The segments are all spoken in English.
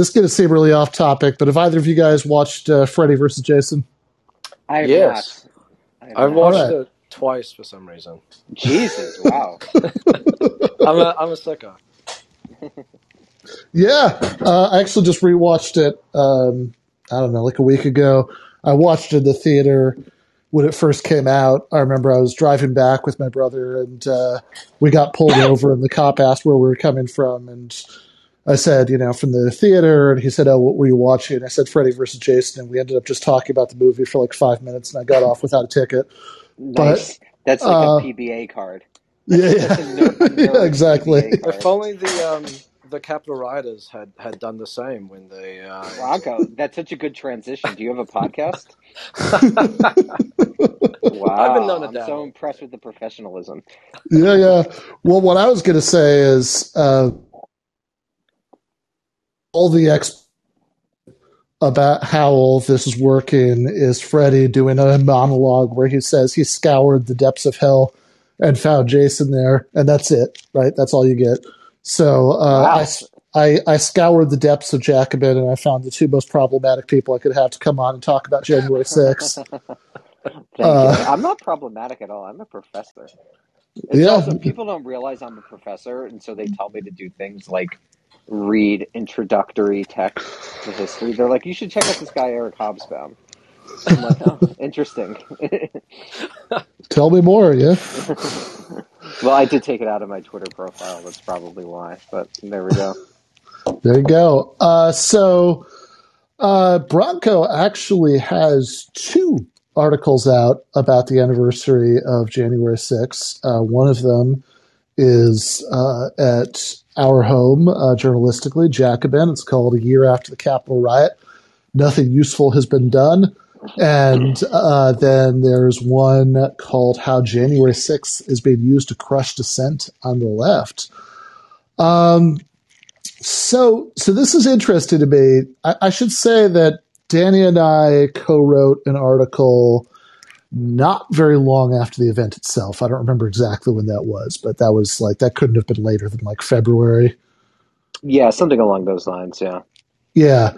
this is going to seem really off topic, but have either of you guys watched uh, Freddy versus Jason? I have Yes. not. I have I've not. watched Alright. it twice for some reason. Jesus, wow. I'm a I'm a sucker. Yeah, uh, I actually just rewatched it. Um, I don't know, like a week ago. I watched it in the theater when it first came out. I remember I was driving back with my brother, and uh, we got pulled over, and the cop asked where we were coming from, and I said, you know, from the theater, and he said, "Oh, what were you watching?" And I said, "Freddy versus Jason," and we ended up just talking about the movie for like five minutes, and I got off without a ticket. Nice. That's like uh, a PBA card. Yeah, yeah, That's a ner- yeah exactly. PBA card. If only the um the Capitol Riders had had done the same when they uh, Rocco, that's such a good transition. Do you have a podcast? Wow. I've been known to I'm dabble. so impressed with the professionalism. Yeah, yeah. Well, what I was going to say is uh, all the ex about how all this is working is Freddy doing a monologue where he says he scoured the depths of hell and found Jason there, and that's it, right? That's all you get. So uh, Wow. I, I, I scoured the depths of Jacobin, and I found the two most problematic people I could have to come on and talk about January 6th. Thank Uh. I'm not problematic at all. I'm a professor. It's Yeah. also people don't realize I'm a professor, and so they tell me to do things like read introductory text to history. They're like, "You should check out this guy Eric Hobsbawm." I'm like, "Oh, interesting." Tell me more, yeah? well, I did take it out of my Twitter profile. That's probably why. But there we go. There you go. Uh, so uh, Branko actually has two articles out about the anniversary of January 6th. Uh, one of them is uh, at our home, uh, journalistically, Jacobin. It's called A Year After the Capitol Riot. Nothing useful has been done. And uh, then there's one called How January 6th is being used to crush dissent on the left. Um, so, so this is interesting to me. I, I should say that Danny and I co-wrote an article not very long after the event itself. I don't remember exactly when that was, but that was like that couldn't have been later than like February. Yeah, something along those lines. Yeah, Yeah,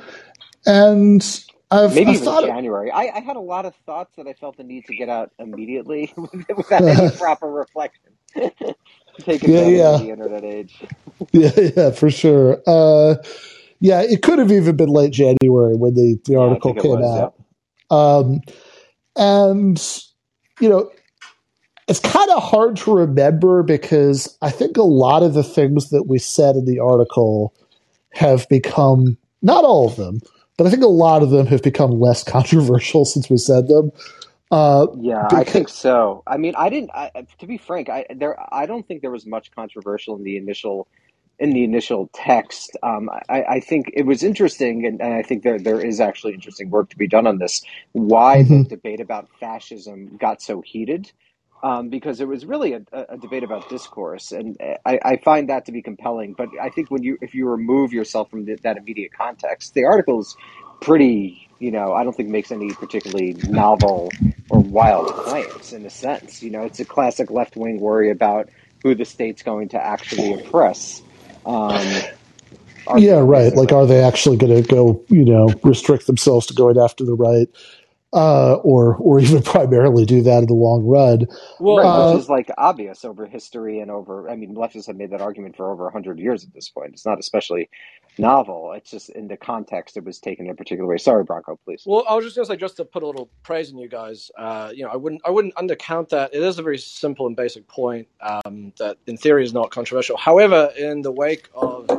and I've, maybe I've even thought January. I, I had a lot of thoughts that I felt the need to get out immediately without any proper reflection. Take Yeah, advantage yeah. of the internet age. yeah, yeah, for sure. Uh, yeah, it could have even been late January when the, the article came was, out. Um, and, you know, it's kind of hard to remember because I think a lot of the things that we said in the article have become, not all of them, but I think a lot of them have become less controversial since we said them. Uh, Yeah, I think so. I mean, I didn't. I, to be frank, I there. I don't think there was much controversial in the initial, in the initial text. Um, I, I think it was interesting, and, and I think there there is actually interesting work to be done on this. Why the Mhm. debate about fascism got so heated? Um, because it was really a, a debate about discourse, and I, I find that to be compelling. But I think when you if you remove yourself from the, that immediate context, the article is pretty. You know, I don't think makes any particularly novel or wild claims in a sense. You know, it's a classic left wing worry about who the state's going to actually oppress. Um, are- yeah, right. Like, are they actually going to go, you know, restrict themselves to going after the right, uh, or or even primarily do that in the long run? well, right, uh, which is like obvious over history and over. I mean, leftists have made that argument for over hundred years at this point. It's not especially novel. It's just in the context it was taken in a particular way. Sorry, Branko, please. Well, I was just gonna say, just to put a little praise in you guys, uh, you know, I wouldn't, I wouldn't undercount that. It is a very simple and basic point um, that, in theory, is not controversial. However, in the wake of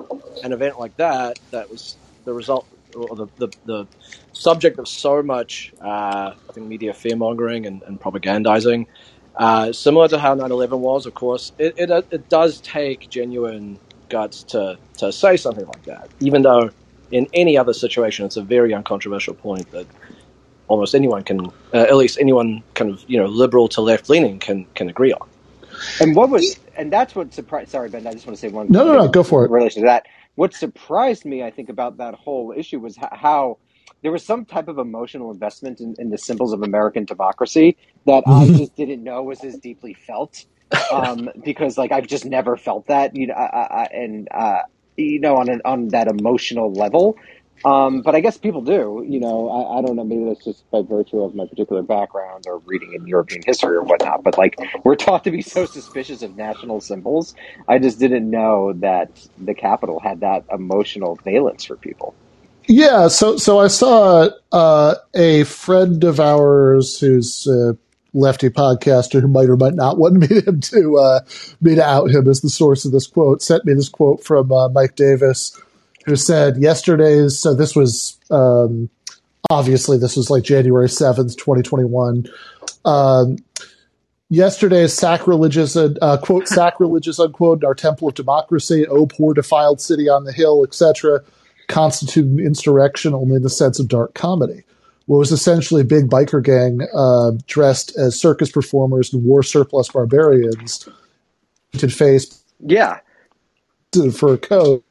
an event like that, that was the result or the the, the subject of so much, uh, I think, media fear mongering and, and propagandizing. Uh, similar to how 9/11 was, of course, it, it it does take genuine guts to to say something like that, even though in any other situation, it's a very uncontroversial point that almost anyone can, uh, at least anyone kind of you know liberal to left leaning can can agree on. And what was, and that's what surprised. Sorry, Ben. I just want to say one. No, no, thing no, go for it. In relation to that, what surprised me, I think, about that whole issue was how there was some type of emotional investment in, in the symbols of American democracy that I Mhm. just didn't know was as deeply felt. Um, because like I've just never felt that, you know, I, I, and uh, you know, on an, on that emotional level. Um, but I guess people do. You know, I, I don't know. Maybe that's just by virtue of my particular background or reading in European history or whatnot. But like, we're taught to be so suspicious of national symbols. I just didn't know that the Capitol had that emotional valence for people. Yeah, so so I saw uh, a friend of ours who's a lefty podcaster who might or might not want me to to uh, me to out him as the source of this quote sent me this quote from uh, Mike Davis, who said yesterday's. So this was um, obviously this was like January seventh, twenty twenty one. Um, yesterday's sacrilegious, uh, quote, sacrilegious, unquote, our temple of democracy, oh, poor defiled city on the hill, etc constitute an insurrection only in the sense of dark comedy. What was essentially a big biker gang uh, dressed as circus performers and war surplus barbarians to face yeah for a code.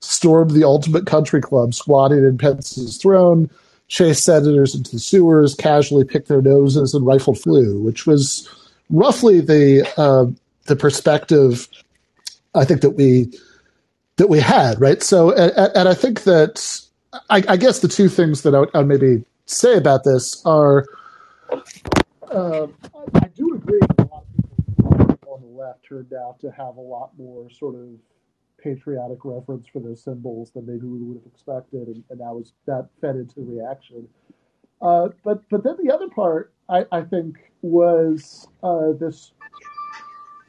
Stormed the ultimate country club, squatted in Pence's throne, chased senators into the sewers, casually picked their noses, and rifled flu, which was roughly the uh, the perspective I think that we that we had, right? So, and, and I think that I, I, guess the two things that I would, I would maybe say about this are uh, I do agree that a lot of people on the left turned out to have a lot more sort of patriotic reverence for those symbols than maybe we would have expected, and, and that was that fed into the reaction. Uh, but but then the other part I, I think was uh, this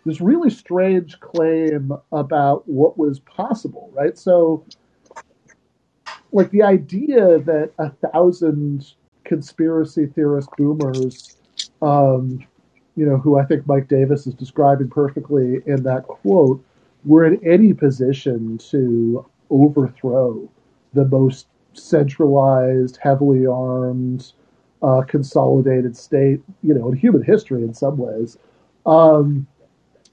this really strange claim about what was possible, right? So, like the idea that a thousand conspiracy theorist boomers, um, you know, who I think Mike Davis is describing perfectly in that quote, were in any position to overthrow the most centralized, heavily armed, uh, consolidated state, you know, in human history in some ways, um,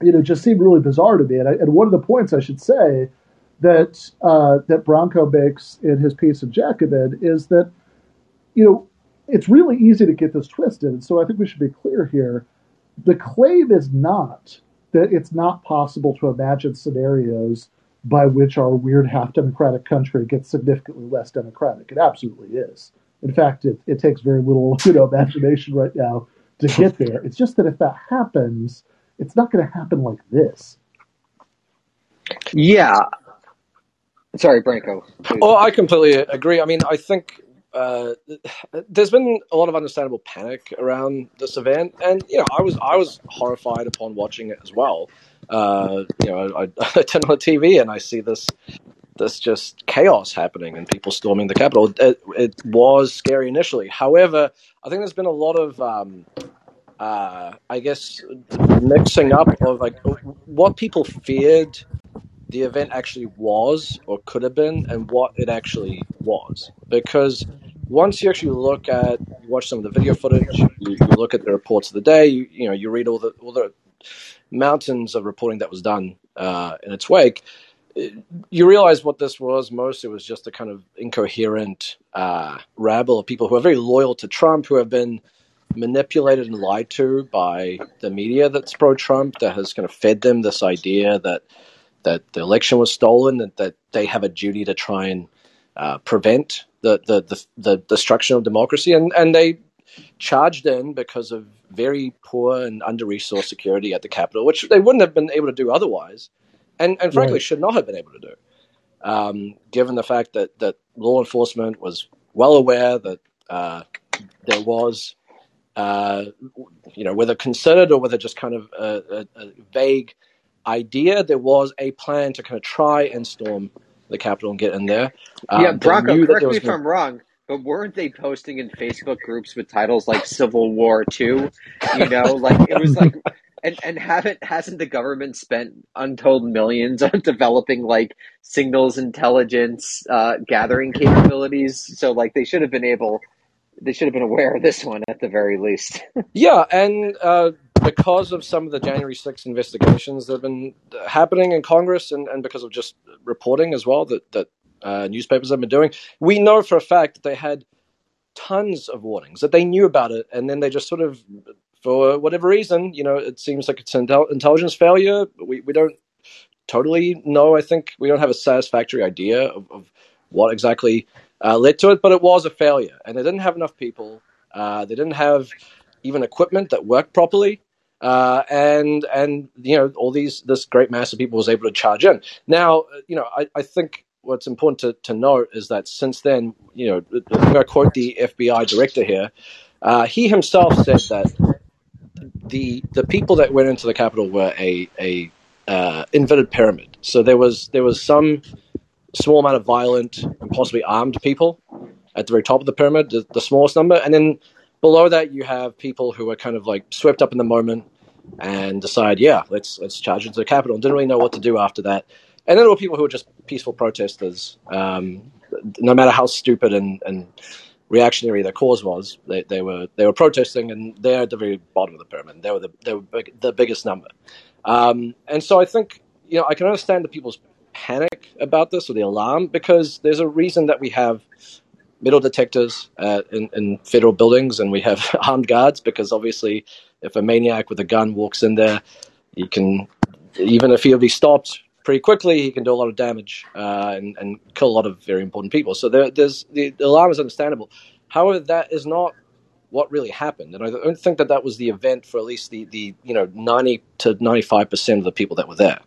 you know, just seemed really bizarre to me. And, I, and one of the points I should say that uh, that Branko makes in his piece of Jacobin is that, you know, it's really easy to get this twisted. And so I think we should be clear here. The claim is not that it's not possible to imagine scenarios by which our weird half democratic country gets significantly less democratic. It absolutely is. In fact, it, it takes very little you know imagination right now to get there. It's just that if that happens, it's not going to happen like this. Yeah. Sorry, Branko. Please. Oh, I completely agree. I mean, I think uh, there's been a lot of understandable panic around this event, and you know, I was I was horrified upon watching it as well. Uh, you know, I, I turn on the TV and I see this this just chaos happening and people storming the Capitol. It, it, was scary initially. However, I think there's been a lot of, um, uh, I guess, mixing up of like what people feared the event actually was or could have been and what it actually was. Because once you actually look at, you watch some of the video footage, you, you look at the reports of the day, you, you know, you read all the all the mountains of reporting that was done uh, in its wake you realize what this was most. It was just a kind of incoherent uh, rabble of people who are very loyal to Trump, who have been manipulated and lied to by the media that's pro Trump, that has kind of fed them this idea that that the election was stolen, and that they have a duty to try and uh, prevent the, the, the, the destruction of democracy. And, and they charged in because of very poor and under resourced security at the Capitol, which they wouldn't have been able to do otherwise and and frankly right. should not have been able to do, um, given the fact that that law enforcement was well aware that uh, there was, uh, you know, whether considered or whether just kind of a, a, a, vague idea, there was a plan to kind of try and storm the Capitol and get in there. Um, yeah, Branko, correct me if. I'm wrong. But weren't they posting in Facebook groups with titles like Civil War Two? You know, like it was like and and haven't hasn't the government spent untold millions on developing like signals intelligence uh, gathering capabilities? So like they should have been able, they should have been aware of this one at the very least. yeah, and uh, because of some of the January 6th investigations that have been happening in Congress, and, and because of just reporting as well that that uh, newspapers have been doing, we know for a fact that they had tons of warnings that they knew about it, and then they just sort of, for whatever reason, you know, it seems like it's an intel- intelligence failure. We we don't totally know. I think we don't have a satisfactory idea of, of what exactly uh, led to it, but it was a failure, and they didn't have enough people. Uh, they didn't have even equipment that worked properly. Uh, and and you know all these this great mass of people was able to charge in. Now you know I, I think what's important to, to note is that since then you know I'm going to quote the FBI director here. Uh, he himself said that the the people that went into the Capitol were a a uh, inverted pyramid. So there was there was some small amount of violent and possibly armed people at the very top of the pyramid, the, the smallest number, and then below that you have people who are kind of like swept up in the moment and decide, yeah, let's let's charge into the Capitol, And didn't really know what to do after that. And then there were people who were just peaceful protesters. Um, no matter how stupid and, and reactionary their cause was, they, they were they were protesting, and they're at the very bottom of the pyramid. They were the they were big, the biggest number. Um, and so I think you know I can understand the people's panic about this or the alarm because there's a reason that we have metal detectors uh, in, in federal buildings and we have armed guards because obviously if a maniac with a gun walks in there, he can, even if he'll be stopped pretty quickly, he can do a lot of damage uh, and, and kill a lot of very important people. So there, there's the, the alarm is understandable. However, that is not what really happened, and I don't think that that was the event for at least the, the you know ninety to ninety five percent of the people that were there.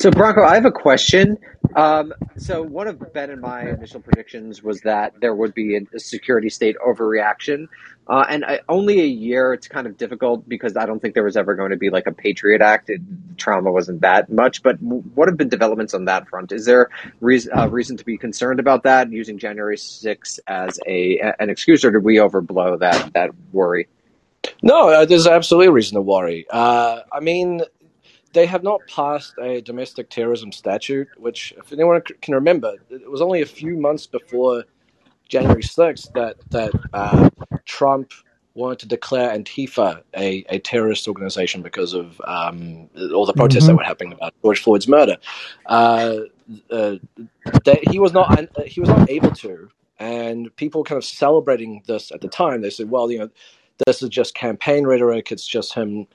So, Branko, I have a question. Um, so, one of Ben and my initial predictions was that there would be a, security state overreaction. Uh, and I, only a year, it's kind of difficult because I don't think there was ever going to be like a Patriot Act. It, trauma wasn't that much. But what have been developments on that front? Is there reason, uh, reason to be concerned about that, using January 6th as a an excuse, or did we overblow that, that worry? No, uh, there's absolutely a reason to worry. Uh, I mean, they have not passed a domestic terrorism statute, which, if anyone can remember, it was only a few months before January 6th that that uh, Trump wanted to declare Antifa a, a terrorist organization because of um, all the protests mm-hmm. that were happening about George Floyd's murder. Uh, uh, that he was not he was not able to, and people kind of celebrating this at the time. They said, "Well, you know, this is just campaign rhetoric. It's just him."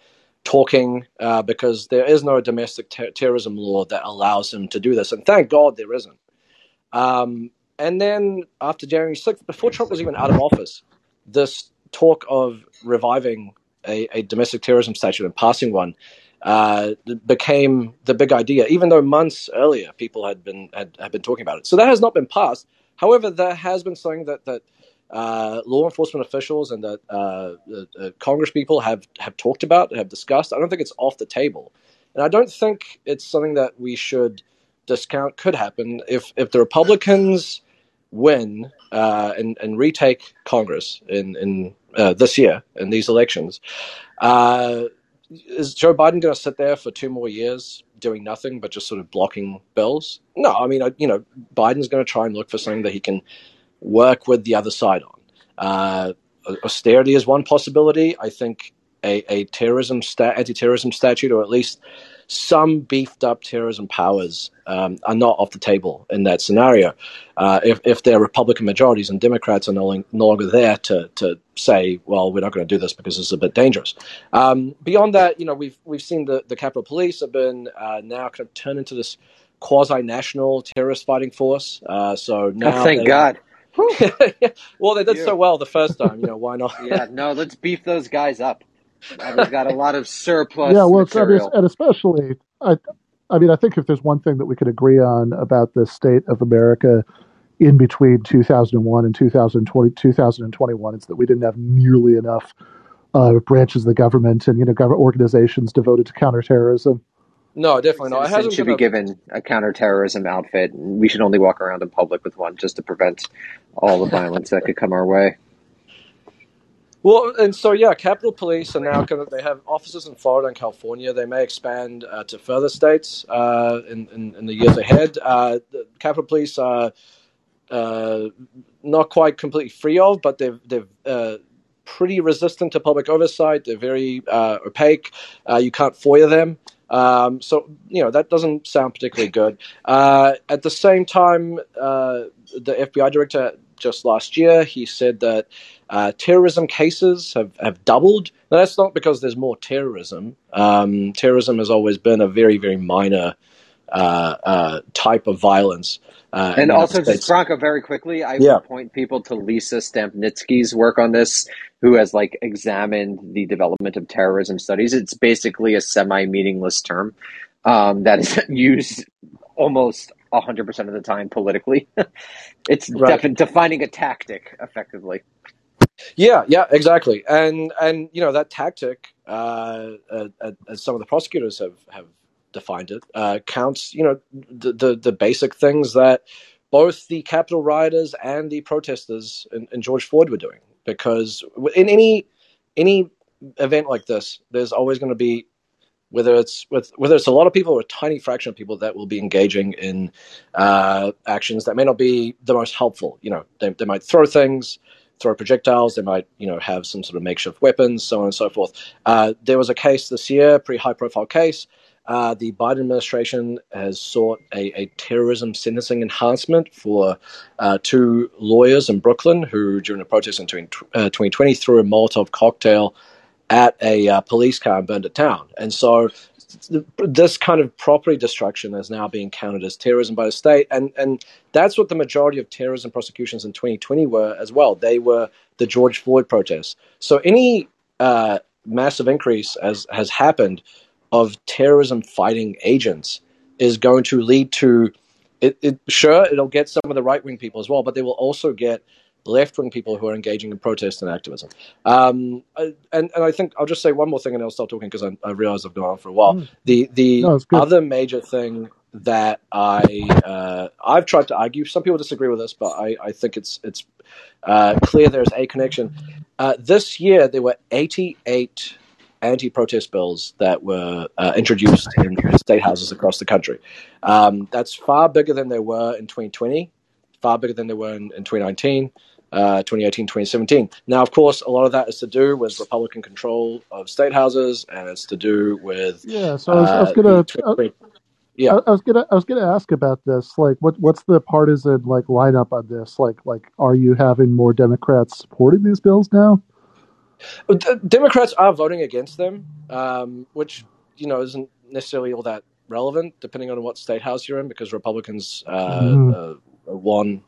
Talking uh, because there is no domestic ter- terrorism law that allows him to do this. And thank God there isn't. Um, and then after January 6th, before Trump was even out of office, this talk of reviving a, a domestic terrorism statute and passing one uh, became the big idea, even though months earlier people had been had, had been talking about it. So that has not been passed. However, there has been something that that uh, law enforcement officials and that uh, uh, Congress people have, have talked about, have discussed. I don't think it's off the table. And I don't think it's something that we should discount could happen if, if the Republicans win uh, and, and retake Congress in, in uh, this year in these elections. Uh, is Joe Biden going to sit there for two more years doing nothing but just sort of blocking bills? No, I mean, you know, Biden's going to try and look for something that he can work with the other side on. Uh, austerity is one possibility. I think a, a terrorism sta- anti-terrorism statute, or at least some beefed up terrorism powers, um, are not off the table in that scenario. Uh, if, if there are Republican majorities and Democrats are no, no, longer there to, to say, well, we're not going to do this because it's a bit dangerous. Um, beyond that, you know, we've we've seen the, the Capitol Police have been uh, now kind of turned into this quasi-national terrorist fighting force. Uh, so now, oh, thank God. well, they did so well the first time. You know, why not? yeah, no, let's beef those guys up. We've got a lot of surplus. Yeah, well, I mean, and especially, I, I mean, I think if there's one thing that we could agree on about the state of America in between 2001 and 2020, 2021, it's that we didn't have nearly enough uh, branches of the government and you know government organizations devoted to counterterrorism. No, definitely not. It hasn't should be a... given a counterterrorism outfit. We should only walk around in public with one just to prevent all the violence that could come our way. Well, and so yeah, Capitol Police are now kind of they have offices in Florida and California. They may expand uh, to further states uh, in, in, in, the years ahead. Uh, the Capitol Police are uh, not quite completely free of, but they've they've uh, pretty resistant to public oversight. They're very uh, opaque. you can't FOIA them. Um, so you know that doesn't sound particularly good. Uh, at the same time, uh, the FBI director just last year. He said that uh, terrorism cases have, have doubled. Now, that's not because there's more terrorism. Um, terrorism has always been a very, very minor uh, uh, type of violence. Uh, and also, just Branko, very quickly, I yeah. would point people to Lisa Stampnitzky's work on this, who has like examined the development of terrorism studies. It's basically a semi-meaningless term um, that is used almost 100% of the time politically. it's right. defi- defining a tactic effectively. Yeah, yeah, exactly. And and you know that tactic, uh, uh, uh, as some of the prosecutors have have defined it, uh, counts. You know the, the, the basic things that both the Capitol rioters and the protesters and, and George Floyd were doing. Because in any any event like this, there's always going to be whether it's with whether it's a lot of people or a tiny fraction of people that will be engaging in uh, actions that may not be the most helpful. You know, they, they might throw things, throw projectiles, they might you know have some sort of makeshift weapons, so on and so forth. Uh, there was a case this year, pretty high profile case. Uh, the Biden administration has sought a, a terrorism sentencing enhancement for uh, two lawyers in Brooklyn who, during a protest in 2020, uh, threw a Molotov cocktail at a uh, police car and burned it down. And so this kind of property destruction is now being counted as terrorism by the state. And, and that's what the majority of terrorism prosecutions in 2020 were as well. They were the George Floyd protests. So any uh, massive increase as has happened of terrorism fighting agents is going to lead to it, it sure it'll get some of the right wing people as well, but they will also get left wing people who are engaging in protest and activism. Um, and, and I think I'll just say one more thing and I'll stop talking because I, I realize I've gone on for a while. Mm. The, the no, other major thing that I uh, I've tried to argue. Some people disagree with this, but I, I think it's it's uh, clear there's a connection. Uh, this year there were 88 anti-protest bills that were uh, introduced in state houses across the country. Um, that's far bigger than there were in 2020, far bigger than there were in, in 2019 uh, 2018, 2017. Now, of course, a lot of that is to do with Republican control of state houses, and it's to do with yeah. So I was, uh, I was gonna. yeah, I, was gonna I was gonna ask about this. Like, what what's the partisan like lineup on this? Like, like are you having more Democrats supporting these bills now? Democrats are voting against them, um, which you know isn't necessarily all that relevant, depending on what state house you're in, because Republicans uh, mm. uh, won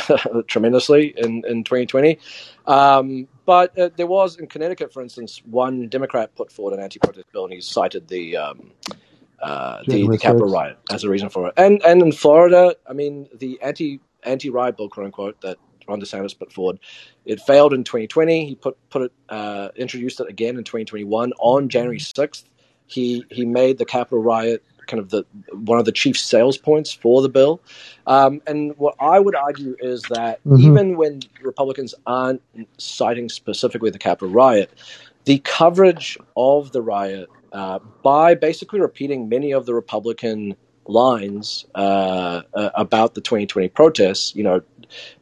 tremendously in, in 2020. Um, but uh, there was in Connecticut, for instance, one Democrat put forward an anti-protest bill, and he cited the um, uh, the, the Capitol riot as a reason for it. And and in Florida, I mean, the anti anti riot bill, quote unquote, that Ron DeSantis put forward, it failed in 2020. He put put it uh, introduced it again in 2021 on January 6th. He he made the Capitol riot kind of the one of the chief sales points for the bill. Um, and what I would argue is that mm-hmm. even when Republicans aren't citing specifically the Capitol riot, the coverage of the riot uh, by basically repeating many of the Republican lines uh, uh, about the 2020 protests, you know,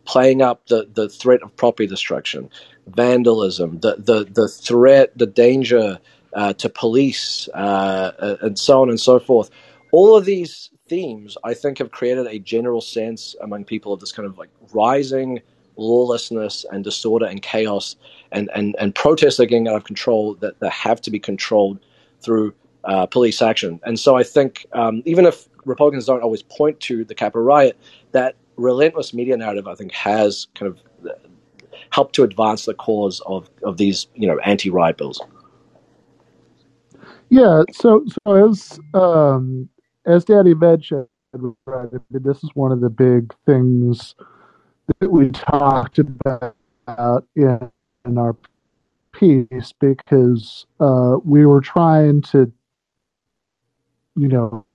playing up the, the threat of property destruction, vandalism, the, the, the threat, the danger uh, to police, uh, uh, and so on and so forth. All of these themes, I think, have created a general sense among people of this kind of like rising lawlessness and disorder and chaos and, and, and protests are getting out of control that, that have to be controlled through uh, police action. And so I think um, even if Republicans don't always point to the Capitol riot, that relentless media narrative, I think, has kind of uh, helped to advance the cause of, of these, you know, anti-riot bills. Yeah, so so as um, as Danny mentioned, right, this is one of the big things that we talked about in, in our piece because uh, we were trying to, you know,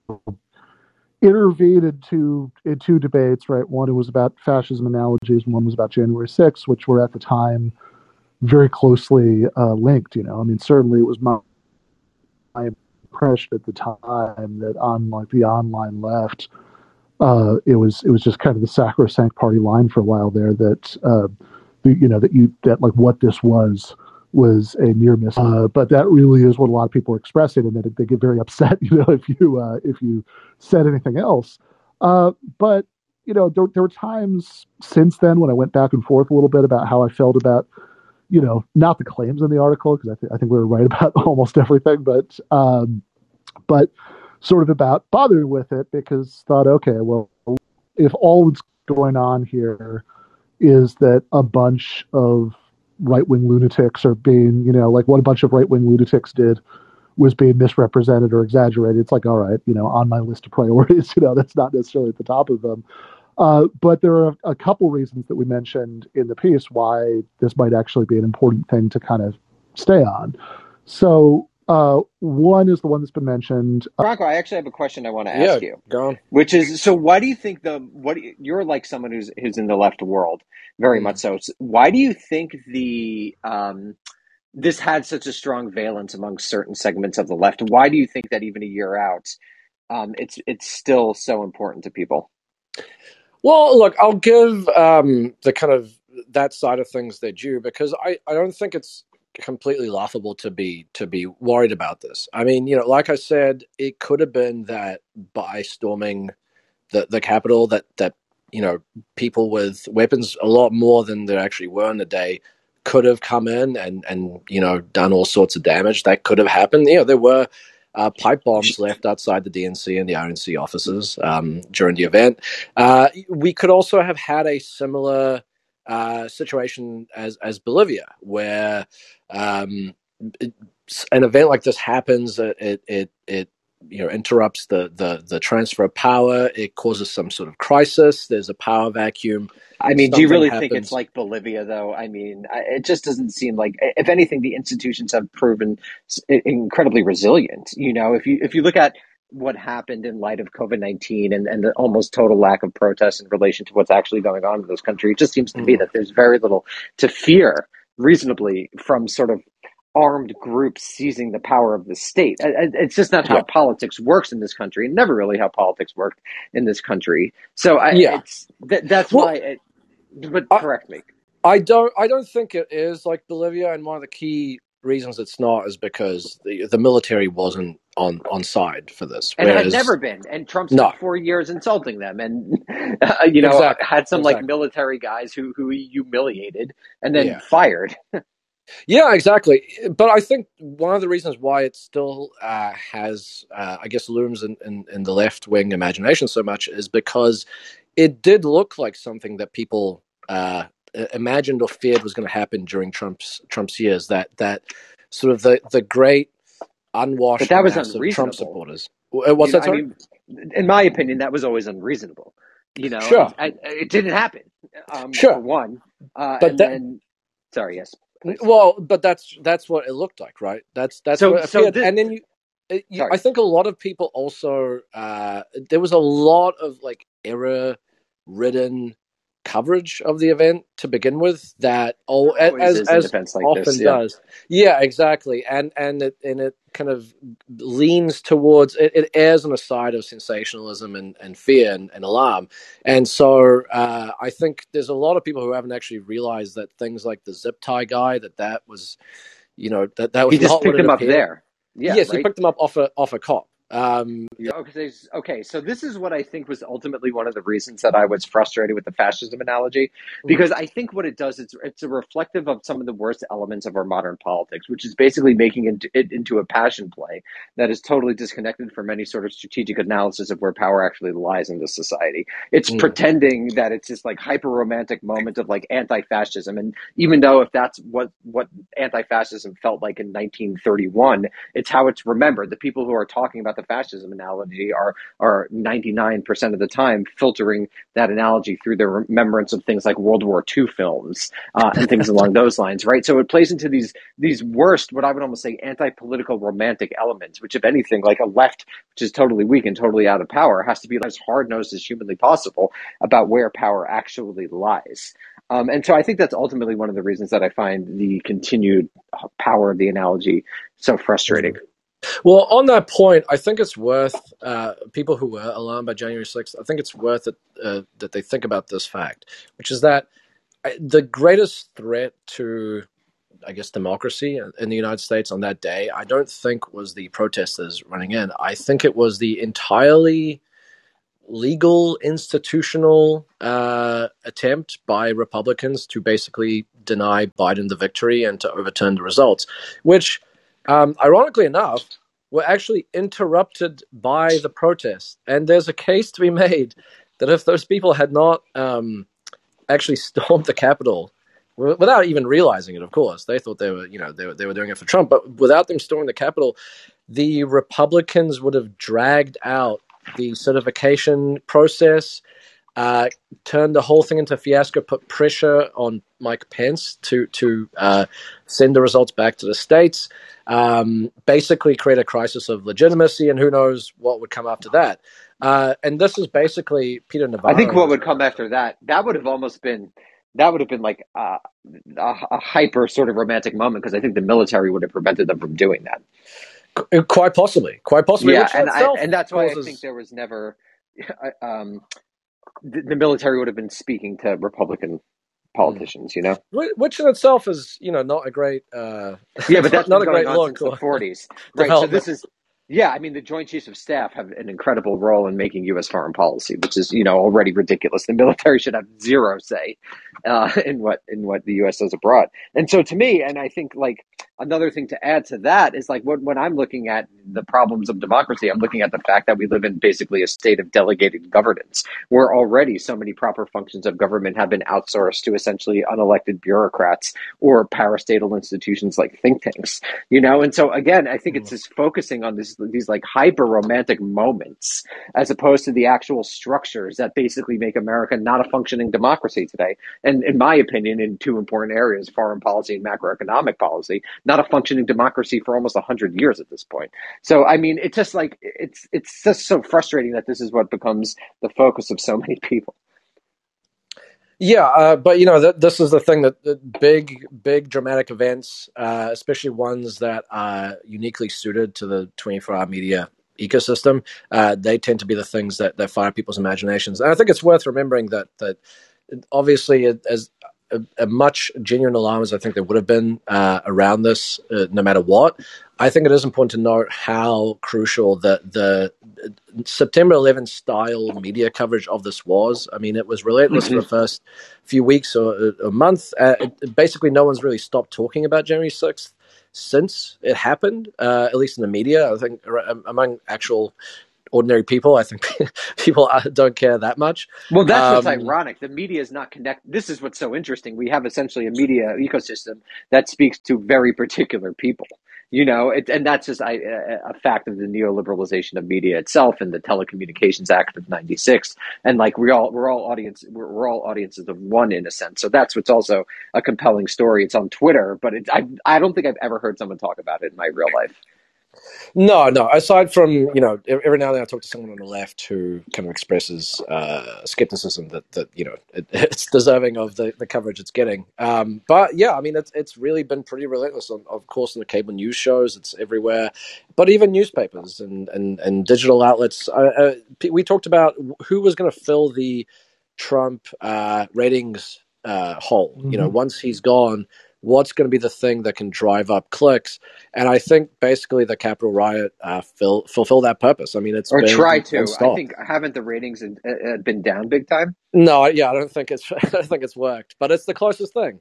intervene in two in two debates. Right, one was about fascism analogies, and one was about January 6th, which were at the time very closely uh, linked. You know, I mean, certainly it was my my impression at the time that on like the online left, uh, it was it was just kind of the sacrosanct party line for a while there that uh, you know that you that like what this was was a near miss. Uh, but that really is what a lot of people are expressing, and that they get very upset, you know, if you uh, if you said anything else. Uh, but you know, there, there were times since then when I went back and forth a little bit about how I felt about, you know, not the claims in the article because I, th- I think we were right about almost everything, but um, but sort of about bothering with it because thought, okay, well, if all that's going on here is that a bunch of right wing lunatics are being, you know, like what a bunch of right wing lunatics did was being misrepresented or exaggerated. It's like, all right, you know, on my list of priorities, you know, that's not necessarily at the top of them. Uh, but there are a couple reasons that we mentioned in the piece why this might actually be an important thing to kind of stay on. So uh, one is the one that's been mentioned. Uh, Branko, I actually have a question I want to ask Yeah, you, go on. which is so why do you think the what you're like someone who's who's in the left world very much Mm. so. So Why do you think the um, this had such a strong valence among certain segments of the left? Why do you think that even a year out, um, it's it's still so important to people? Well, look, I'll give um, the kind of that side of things their due because I, I don't think it's completely laughable to be to be worried about this. I mean, you know, like I said, it could have been that by storming the the Capitol that that you know people with weapons a lot more than there actually were in the day could have come in and and you know done all sorts of damage. That could have happened. You know, there were. Uh, pipe bombs left outside the DNC and the RNC offices um, during the event. Uh, we could also have had a similar uh, situation as as Bolivia, where um, it, an event like this happens. uh, It it it you know interrupts the the the transfer of power. It causes some sort of crisis. There's a power vacuum. I mean, do you really think it's like Bolivia, though? I mean, it just doesn't seem like. If anything, the institutions have proven incredibly resilient. You know, if you if you look at what happened in light of COVID nineteen and and the almost total lack of protest in relation to what's actually going on in this country, it just seems to me Mhm. that there's very little to fear, reasonably, from sort of armed groups seizing the power of the state. I- I- It's just not how Yeah. politics works in this country, and never really how politics worked in this country. So I, Yeah. it's that, that's Well, why. It, but I, correct me. I don't I don't think it is like Bolivia, and one of the key reasons it's not is because the the military wasn't on on side for this, And had never been. And Trump no, spent four years insulting them, and uh, you know exactly, had some like military guys who who he humiliated and then yeah. fired. Yeah, exactly. But I think one of the reasons why it still uh, has, uh, I guess, looms in, in, in the left wing imagination so much is because it did look like something that people uh, imagined or feared was going to happen during Trump's Trump's years. That that sort of the the great But unwashed that was of Trump supporters. W- What's You know. I mean, in my opinion, that was always unreasonable. You know, Sure, it, it, it didn't happen um, sure. one, uh, But and that then sorry, yes, well, but that's that's what it looked like, right? That's that's So what it so appeared. this And then you, you I think a lot of people also uh, there was a lot of like error ridden coverage of the event to begin with that There a- always as as like often this. Yeah. does yeah exactly and and it and it kind of leans towards it, it airs on a side of sensationalism and, and fear and, and alarm and so uh, i think there's a lot of people who haven't actually realized that things like the zip tie guy that that was you know that that He just picked him up there. Yeah, yes he picked him up off a off a cop um Okay, okay, so this is what I think was ultimately one of the reasons that I was frustrated with the fascism analogy, mhm, because I think what it does is it's a reflective of some of the worst elements of our modern politics, which is basically making it, it into a passion play that is totally disconnected from any sort of strategic analysis of where power actually lies in this society. It's mhm, pretending that it's this like hyper romantic moment of like anti-fascism, and even though if that's what what anti-fascism felt like in 1931 it's how it's remembered. The people who are talking about the fascism analogy are are 99% of the time filtering that analogy through their remembrance of things like World War II films uh, and things along those lines, right? So it plays into these these worst, what I would almost say, anti-political romantic elements, which, if anything, like a left which is totally weak and totally out of power, has to be as hard nosed as humanly possible about where power actually lies. Um, and so I think that's ultimately one of the reasons that I find the continued power of the analogy so frustrating. Well, on that point, I think it's worth uh, people who were alarmed by January 6th. I think it's worth it uh, that they think about this fact, which is that uh, the greatest threat to, I guess, democracy in the United States on that day, I don't think was the protesters running in. I think it was the entirely legal institutional uh, attempt by Republicans to basically deny Biden the victory and to overturn the results, which, um, ironically enough, were actually interrupted by the protest. And there's a case to be made that if those people had not um, actually stormed the Capitol, without even realizing it, of course, they thought they were, you know, they were, they were doing it for Trump, but without them storming the Capitol, the Republicans would have dragged out the certification process, uh, turned the whole thing into a fiasco, put pressure on Mike Pence to to uh, send the results back to the states, um, basically create a crisis of legitimacy, and who knows what would come after that. Uh, and this is basically Peter Navarro. I think what would come after that, that would have almost been that would have been like a, a, a hyper sort of romantic moment because I think the military would have prevented them from doing that. Quite possibly, quite possibly. Yeah, and, I, and that's why causes... I think there was never. Um, the, the, military would have been speaking to Republican politicians, you know, which in itself is, you know, not a great. Uh, yeah, but that's not a great look. the forties, right? So this is yeah, I mean, the Joint Chiefs of Staff have an incredible role in making U.S. foreign policy, which is, you know, already ridiculous. The military should have zero say uh, in what in what the U.S. does abroad. And so, to me, and I think like another thing to add to that is like when, when I'm looking at the problems of democracy, I'm looking at the fact that we live in basically a state of delegated governance, where already so many proper functions of government have been outsourced to essentially unelected bureaucrats or parastatal institutions like think tanks. You know, and so again, I think it's mm. just focusing on this these like hyper romantic moments as opposed to the actual structures that basically make America not a functioning democracy today. And in my opinion, in two important areas, foreign policy and macroeconomic policy, not a functioning democracy for almost 100 years at this point. So, I mean, it's just like, it's, it's just so frustrating that this is what becomes the focus of so many people. Yeah, uh, but you know, th- this is the thing that, that big, big dramatic events, uh, especially ones that are uniquely suited to the 24 hour media ecosystem, uh, they tend to be the things that, that fire people's imaginations. And I think it's worth remembering that, that obviously, as a, a much genuine alarm as I think there would have been uh, around this, uh, no matter what. I think it is important to note how crucial that the September 11 style media coverage of this was. I mean, it was relentless mm-hmm. for the first few weeks or a month. Uh, it, basically, no one's really stopped talking about January 6th since it happened, uh, at least in the media. I think among actual ordinary people. I think people uh, don't care that much. Well, that's um, what's ironic. The media is not connected. This is what's so interesting. We have essentially a media ecosystem that speaks to very particular people. You know, it, and that's just I, a fact of the neoliberalization of media itself and the Telecommunications Act of '96. And like we all, we're all audience, we're, we're all audiences of one in a sense. So that's what's also a compelling story. It's on Twitter, but it, I, I don't think I've ever heard someone talk about it in my real life. No, no. Aside from you know, every now and then I talk to someone on the left who kind of expresses uh, skepticism that that you know it, it's deserving of the, the coverage it's getting. Um, but yeah, I mean, it's it's really been pretty relentless. On, of course, in the cable news shows, it's everywhere. But even newspapers and and, and digital outlets. Uh, uh, we talked about who was going to fill the Trump uh, ratings uh, hole. Mm-hmm. You know, mm-hmm. once he's gone, what's going to be the thing that can drive up clicks. And i think basically the capitol riot uh, fill, fulfill that purpose. I mean it's or try to. I think haven't the ratings uh, uh, been down big time? No yeah i don't think it's i don't think it's worked but it's the closest thing.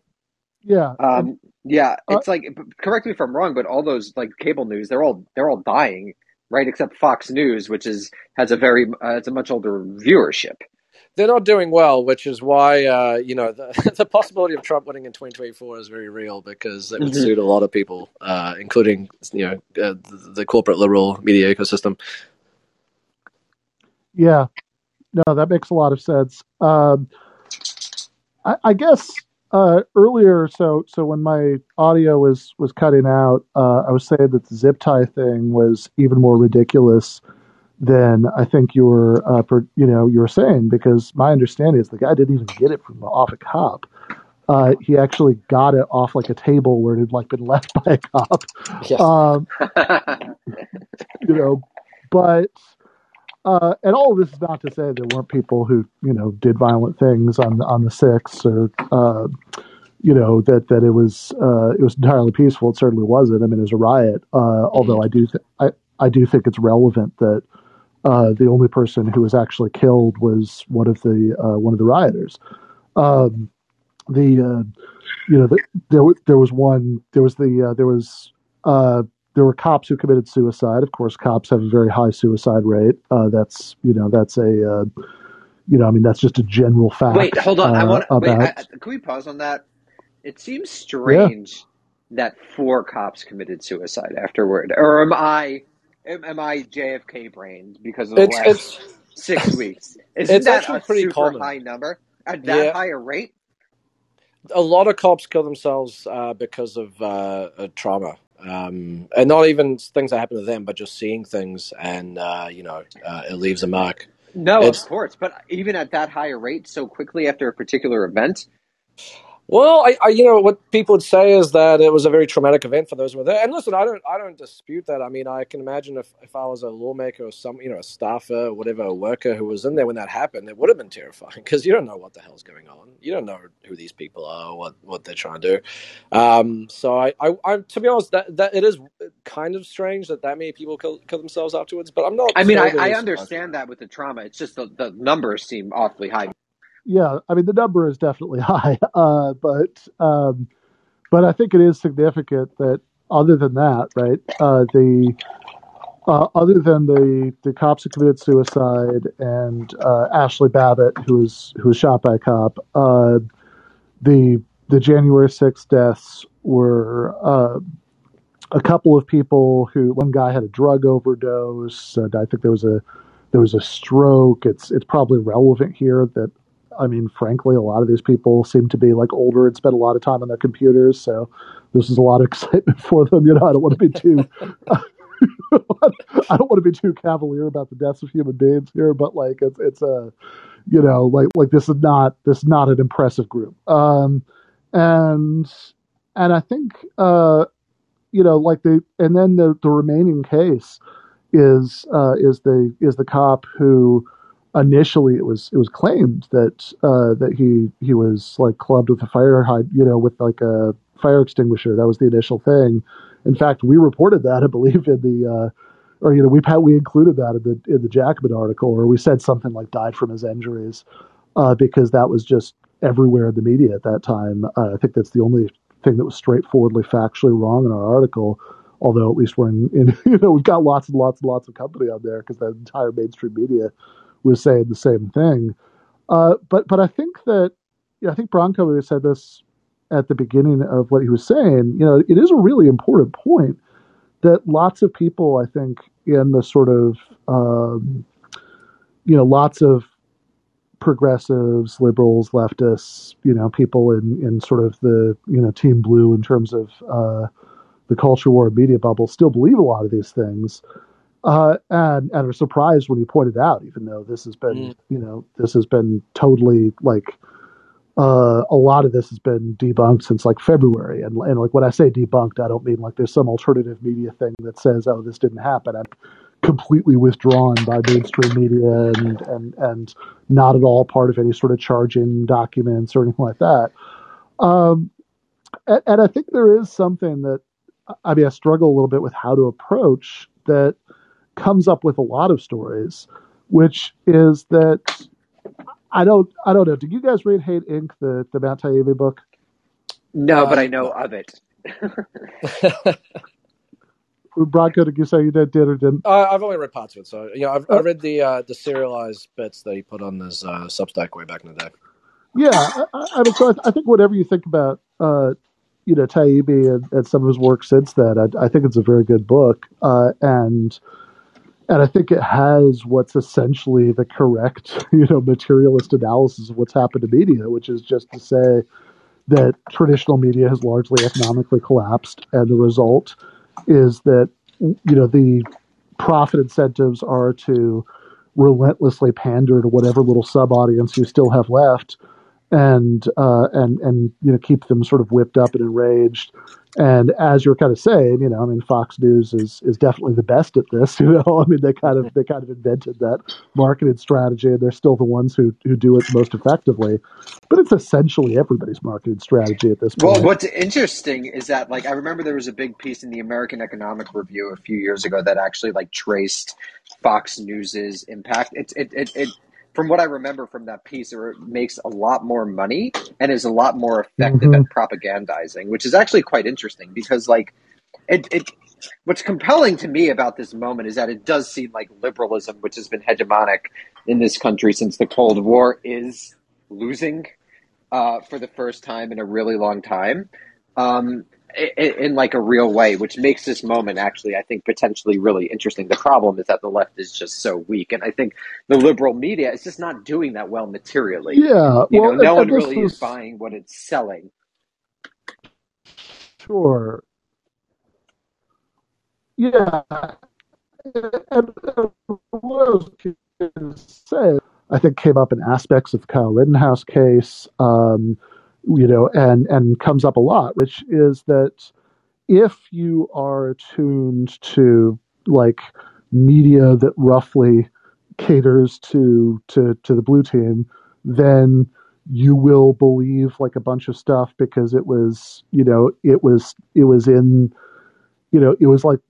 Yeah. Um, yeah uh, it's uh, like correct me if i'm wrong but all those like cable news they're all they're all dying right? Except fox news which is has a very uh, it's a much older viewership they're not doing well, which is why uh, you know the, the, possibility of Trump winning in 2024 is very real because it would mm-hmm. suit a lot of people, uh, including you know uh, the, the, corporate liberal media ecosystem. Yeah, no, that makes a lot of sense. Um, I, I, guess uh, earlier, so so when my audio was was cutting out, uh, I was saying that the zip tie thing was even more ridiculous than I think you were, uh, per, you know, you were saying because my understanding is the guy didn't even get it from off a cop. Uh, he actually got it off like a table where it had like been left by a cop. Yes. Um, you know, but uh, and all of this is not to say there weren't people who you know did violent things on on the six or uh, you know that that it was uh, it was entirely peaceful. It certainly wasn't. I mean, it was a riot. Uh, although mm-hmm. I do th- I I do think it's relevant that Uh, the only person who was actually killed was one of the uh, one of the rioters. Um, the uh, you know the, there there was one there was the uh, there was uh, there were cops who committed suicide. Of course, cops have a very high suicide rate. Uh, that's you know that's a uh, you know I mean that's just a general fact. Wait, hold on. I want. About I- can we pause on that? It seems strange that four cops committed suicide afterward, or am I? Am, am I JFK brained because of the It's last it's six weeks? Isn't it's that actually a pretty super common. high number at that Yeah, high a rate? a lot of cops kill themselves uh, because of uh, trauma, um, and not even things that happen to them, but just seeing things, and uh, you know, uh, it leaves a mark. No, of course, but even at that higher rate, so quickly after a particular event, Well, I, I, you know, what people would say is that it was a very traumatic event for those who were there. And listen, I don't, I don't dispute that. I mean, I can imagine if, if I was a lawmaker or some, you know, a staffer, or whatever, a worker who was in there when that happened, it would have been terrifying because you don't know what the hell's going on. You don't know who these people are, or what, what they're trying to do. Um, so I, I, I, to be honest, that, that it is kind of strange that that many people kill, kill themselves afterwards. But I'm not I mean, I, I understand that with the trauma. It's just the, the numbers seem awfully high. Yeah, I mean the number is definitely high, uh, but um, but I think it is significant that other than that, right? Uh, the uh, other than the the cops who committed suicide and uh, Ashley Babbitt, who was who was shot by a cop, uh, the the January sixth deaths were uh, a couple of people who one guy had a drug overdose, and I think there was a there was a stroke. It's it's probably relevant here that I mean, frankly, a lot of these people seem to be like older and spend a lot of time on their computers, so this is a lot of excitement for them. You know, I don't want to be too I don't want to be too cavalier about the deaths of human beings here, but like it's it's a you know like like this is not this is not an impressive group. Um, and and I think uh, you know like the and then the the remaining case is uh, is the is the cop who initially it was it was claimed that uh, that he he was like clubbed with a fire you know with like a fire extinguisher. That was the initial thing. In fact we reported that i believe in the uh, or you know we we included that in the in the Jacobin article or we said something like died from his injuries uh, because that was just everywhere in the media at that time. Uh, i think that's the only thing that was straightforwardly factually wrong in our article although at least we're in, in you know we've got lots and lots and lots of company on there because the entire mainstream media was saying the same thing. Uh, but but I think that yeah, I think Branko said this at the beginning of what he was saying. You know, it is a really important point that lots of people, I think, in the sort of um, you know, lots of progressives, liberals, leftists, you know, people in in sort of the you know Team Blue in terms of uh, the culture war media bubble still believe a lot of these things uh, and and are surprised when you point it out, even though this has been, Mm. you know, this has been totally like uh, a lot of this has been debunked since like February, and and like when I say debunked, I don't mean like there's some alternative media thing that says, oh, this didn't happen. I'm completely withdrawn by mainstream media and and and not at all part of any sort of charging documents or anything like that. Um, and, and I think there is something that I mean I struggle a little bit with how to approach that comes up with a lot of stories, which is that I don't I don't know. Did you guys read Hate Inc. the the Matt Taibbi book? No, but Uh, I know of it. Branko, did you say you did, did or didn't? I, I've only read parts of it, so you know, I've, I Uh, read the uh, the serialized bits that he put on his uh, Substack way back in the day. yeah, I, I I mean, so I, I think whatever you think about, uh, you know, Taibbi and, and some of his work since then, I, I think it's a very good book, uh, and and I think it has what's essentially the correct, you know, materialist analysis of what's happened to media, which is just to say that traditional media has largely economically collapsed, and the result is that you know the profit incentives are to relentlessly pander to whatever little sub audience you still have left, and uh, and and you know keep them sort of whipped up and enraged. And as you're kind of saying, you know, I mean, Fox News is is definitely the best at this. You know, I mean, they kind of they kind of invented that marketing strategy, and they're still the ones who who do it most effectively. But it's essentially everybody's marketing strategy at this point. Well, what's interesting is that, like, I remember there was a big piece in the American Economic Review a few years ago that actually, like, traced Fox News's impact. It, it, it, it, from what I remember from that piece, it makes a lot more money and is a lot more effective Mhm. at propagandizing, which is actually quite interesting because, like, it, it what's compelling to me about this moment is that it does seem like liberalism, which has been hegemonic in this country since the Cold War, is losing uh, for the first time in a really long time. Um, in, in like a real way, which makes this moment actually, I think, potentially really interesting. The problem is that the left is just so weak, and I think the liberal media is just not doing that well materially. Yeah, You well, know, no one really is buying what it's selling. sure. Yeah, and, and what I was say, I think came up in aspects of the Kyle Rittenhouse case, um, you know, and and comes up a lot, which is that if you are attuned to like media that roughly caters to to to the blue team, then you will believe like a bunch of stuff because it was you know it was it was in you know it was like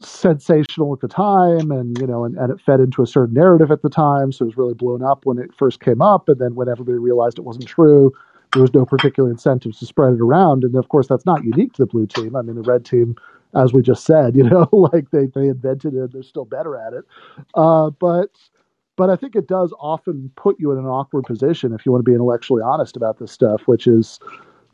sensational at the time and you know and, and it fed into a certain narrative at the time so it was really blown up when it first came up and then when everybody realized it wasn't true there was no particular incentives to spread it around. And of course that's not unique to the blue team. I mean the red team as we just said you know like they, they invented it they're still better at it. Uh, but but i think it does often put you in an awkward position if you want to be intellectually honest about this stuff which is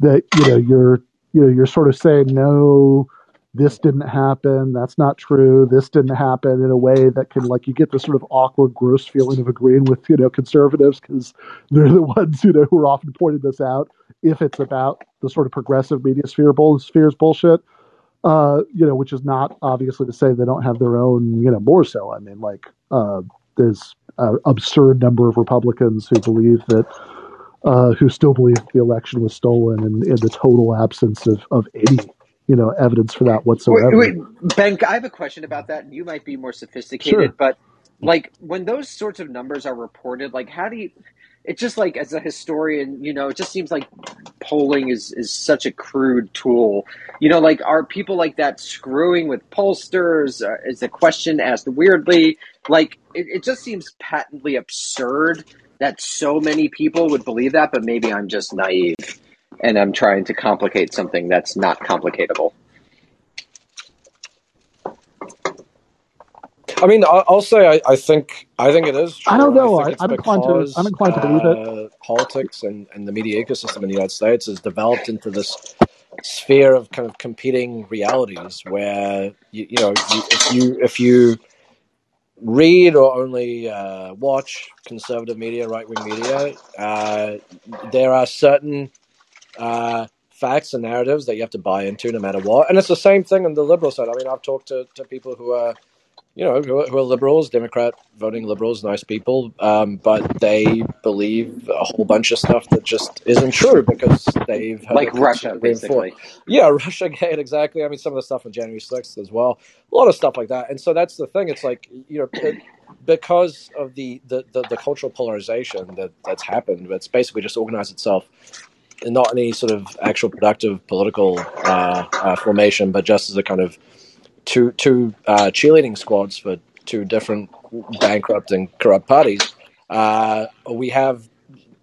that you know you're you know you're sort of saying no this didn't happen that's not true this didn't happen in a way that can like you get this sort of awkward gross feeling of agreeing with you know conservatives because they're the ones you know who are often pointing this out if it's about the sort of progressive media sphere bull, spheres bullshit. Uh you know which is not obviously to say they don't have their own you know more so i mean like uh there's an absurd number of republicans who believe that uh, who still believe the election was stolen in, in the total absence of, of any you know evidence for that Wait, whatsoever. wait, Ben, I have a question about that, and you might be more sophisticated, Sure. but like when those sorts of numbers are reported, like how do you? It's just like as a historian, you know, it just seems like polling is is such a crude tool. You know, like are people like that screwing with pollsters? Uh, is the question asked weirdly? Like it, it just seems patently absurd that so many people would believe that, but maybe I'm just naive and I'm trying to complicate something that's not complicatable. I mean, I- I'll say I, I think I think it is true. I don't know. think I, I'm, inclined to I'm because inclined to believe it. uh, politics and, and the media ecosystem in the United States has developed into this sphere of kind of competing realities where you, you know you, if you if you read or only uh, watch conservative media, right wing media, uh, there are certain uh, facts and narratives that you have to buy into no matter what. And it's the same thing on the liberal side. I mean, I've talked to, to people who are, you know, who are, who are liberals, Democrat voting liberals, nice people, um, but they believe a whole bunch of stuff that just isn't true because they've Like Russia, reinforced. basically. Yeah, Russia Gate, exactly. I mean, some of the stuff on January 6th as well. A lot of stuff like that. And so that's the thing. It's like, you know, it, because of the, the, the, the cultural polarization that, that's happened, it's basically just organized itself not any sort of actual productive political uh, uh, formation, but just as a kind of two, two uh, cheerleading squads for two different bankrupt and corrupt parties. Uh, we have,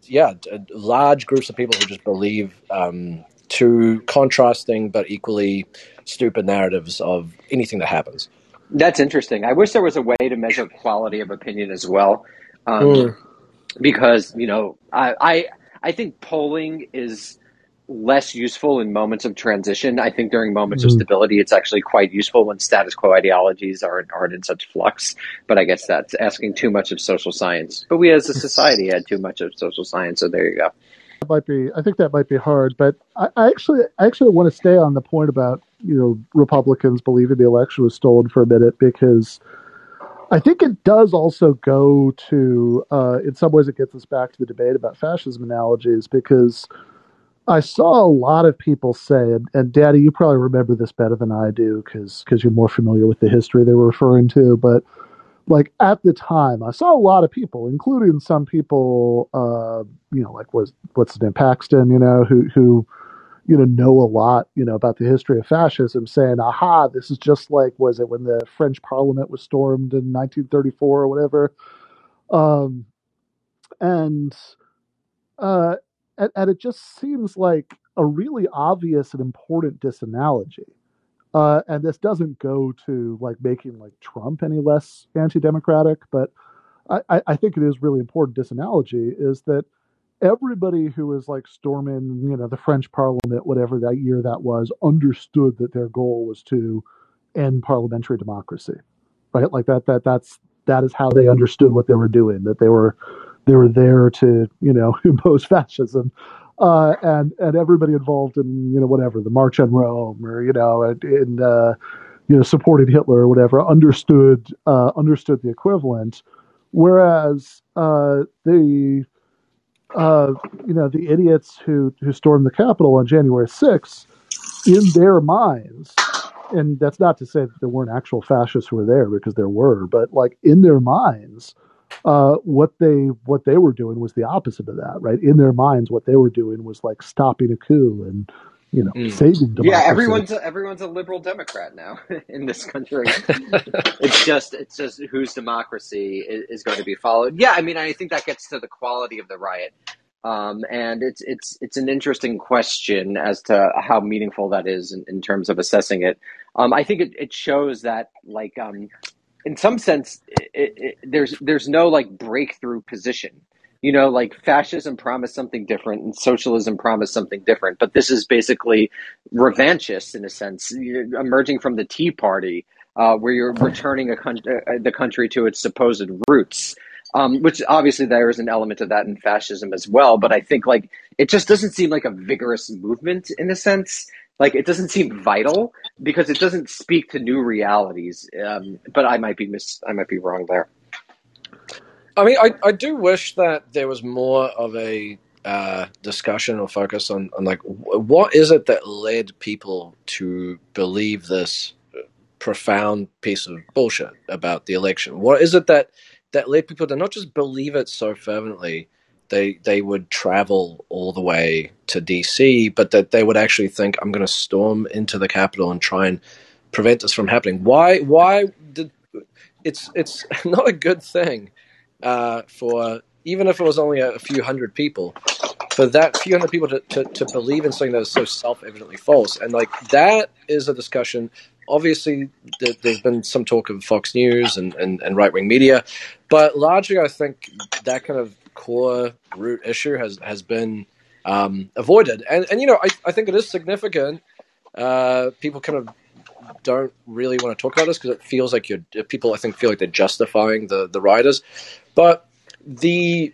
yeah, large groups of people who just believe um, two contrasting but equally stupid narratives of anything that happens. That's interesting. I wish there was a way to measure quality of opinion as well, um, Mm. because you know, I, I I think polling is less useful in moments of transition. I think during moments of Mm. stability, it's actually quite useful when status quo ideologies aren't aren't in such flux. But I guess that's asking too much of social science. But we as a society had too much of social science, so there you go. That might be. I think that might be hard, but I, I actually, I actually want to stay on the point about you know Republicans believing the election was stolen for a minute because I think it does also go to, uh, in some ways, it gets us back to the debate about fascism analogies because I saw a lot of people say, and, and Danny, you probably remember this better than I do because you're more familiar with the history they were referring to, but like at the time, I saw a lot of people, including some people, uh, you know, like was what's his name, Paxton, you know, who who you know, know a lot, you know, about the history of fascism, saying, "Aha, this is just like was it when the French Parliament was stormed in 1934 or whatever," um, and uh, and, and it just seems like a really obvious and important disanalogy. Uh, and this doesn't go to like making like Trump any less anti-democratic, but I, I think it is really important disanalogy is that everybody who was like storming, you know, the French Parliament, whatever that year that was, understood that their goal was to end parliamentary democracy, right? Like that, that that's that is how they understood what they were doing. That they were they were there to, you know, impose fascism. Uh, and and everybody involved in you know whatever the March on Rome or you know in uh, you know supporting Hitler or whatever understood uh, understood the equivalent, whereas uh, the uh, you know, the idiots who who stormed the Capitol on January 6th, in their minds, and that's not to say that there weren't actual fascists who were there because there were, but like in their minds, uh, what they what they were doing was the opposite of that, right? In their minds, what they were doing was like stopping a coup and you know mm. saving democracy. Yeah, everyone's a, everyone's a liberal Democrat now in this country. it's just it's just whose democracy is, is, going to be followed. Yeah, I mean, I think that gets to the quality of the riot. Um, and it's it's it's an interesting question as to how meaningful that is in, in terms of assessing it. Um, I think it, it shows that like um, in some sense it, it, there's there's no like breakthrough position you know like fascism promised something different and socialism promised something different but this is basically revanchist in a sense emerging from the tea party uh, where you're returning con- uh, the country to its supposed roots um, which obviously there is an element of that in fascism as well but i think like it just doesn't seem like a vigorous movement in a sense like it doesn't seem vital because it doesn't speak to new realities. Um, but I might be mis I might be wrong there. I mean, I, I do wish that there was more of a uh, discussion or focus on, on like what is it that led people to believe this profound piece of bullshit about the election? What is it that that led people to not just believe it so fervently, they they would travel all the way to DC, but that they would actually think, "I'm going to storm into the Capitol and try and prevent this from happening." Why? Why did it's it's not a good thing uh, for even if it was only a, few hundred people for that few hundred people to, to, to believe in something that is so self-evidently false and like that is a discussion obviously there's been some talk of fox news and, and, and right-wing media but largely i think that kind of core root issue has has been um, avoided. And and you know, I, I think it is significant. Uh, people kind of don't really want to talk about this because it feels like you're people. I think feel like they're justifying the the riders, but the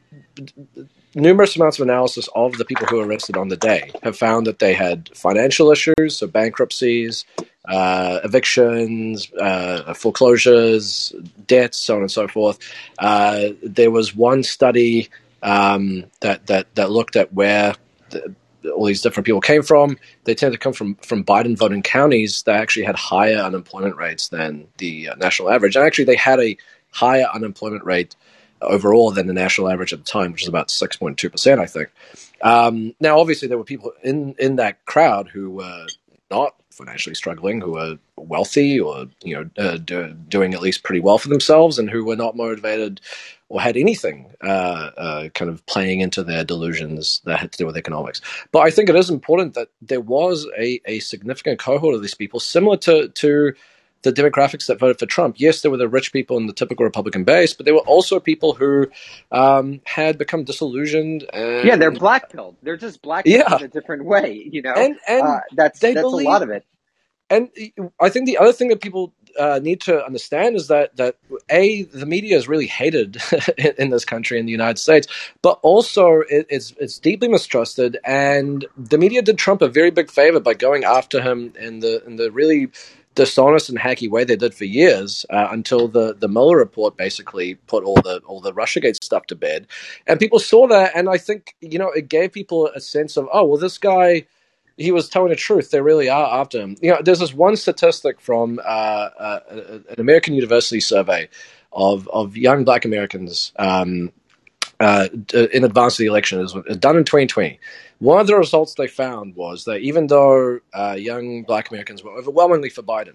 numerous amounts of analysis of the people who were arrested on the day have found that they had financial issues, so bankruptcies, uh, evictions, uh, foreclosures, debts, so on and so forth. Uh, there was one study um, that that that looked at where the, all these different people came from. They tend to come from from Biden voting counties that actually had higher unemployment rates than the uh, national average, and actually they had a higher unemployment rate overall than the national average at the time, which is about six point two percent, I think. Um, now, obviously, there were people in in that crowd who were not financially struggling, who were wealthy or you know uh, do, doing at least pretty well for themselves, and who were not motivated or had anything uh, uh, kind of playing into their delusions that had to do with economics. But I think it is important that there was a, a significant cohort of these people, similar to to the demographics that voted for Trump. Yes, there were the rich people in the typical Republican base, but there were also people who um, had become disillusioned. And, yeah, they're blackpilled. They're just blackpilled yeah. in a different way. You know, and, and uh, that's that's believe, a lot of it. And I think the other thing that people uh, need to understand is that that a the media is really hated in, this country in the United States, but also it, it's it's deeply mistrusted. And the media did Trump a very big favor by going after him in the in the really dishonest and hacky way they did for years uh, until the the Mueller report basically put all the all the RussiaGate stuff to bed, and people saw that, and I think you know it gave people a sense of oh well this guy he was telling the truth. They really are after him. You know, there's this one statistic from uh, uh, an American university survey of of young Black Americans. Um, uh, in advance of the election. It was done in 2020. One of the results they found was that even though uh, young black Americans were overwhelmingly for Biden,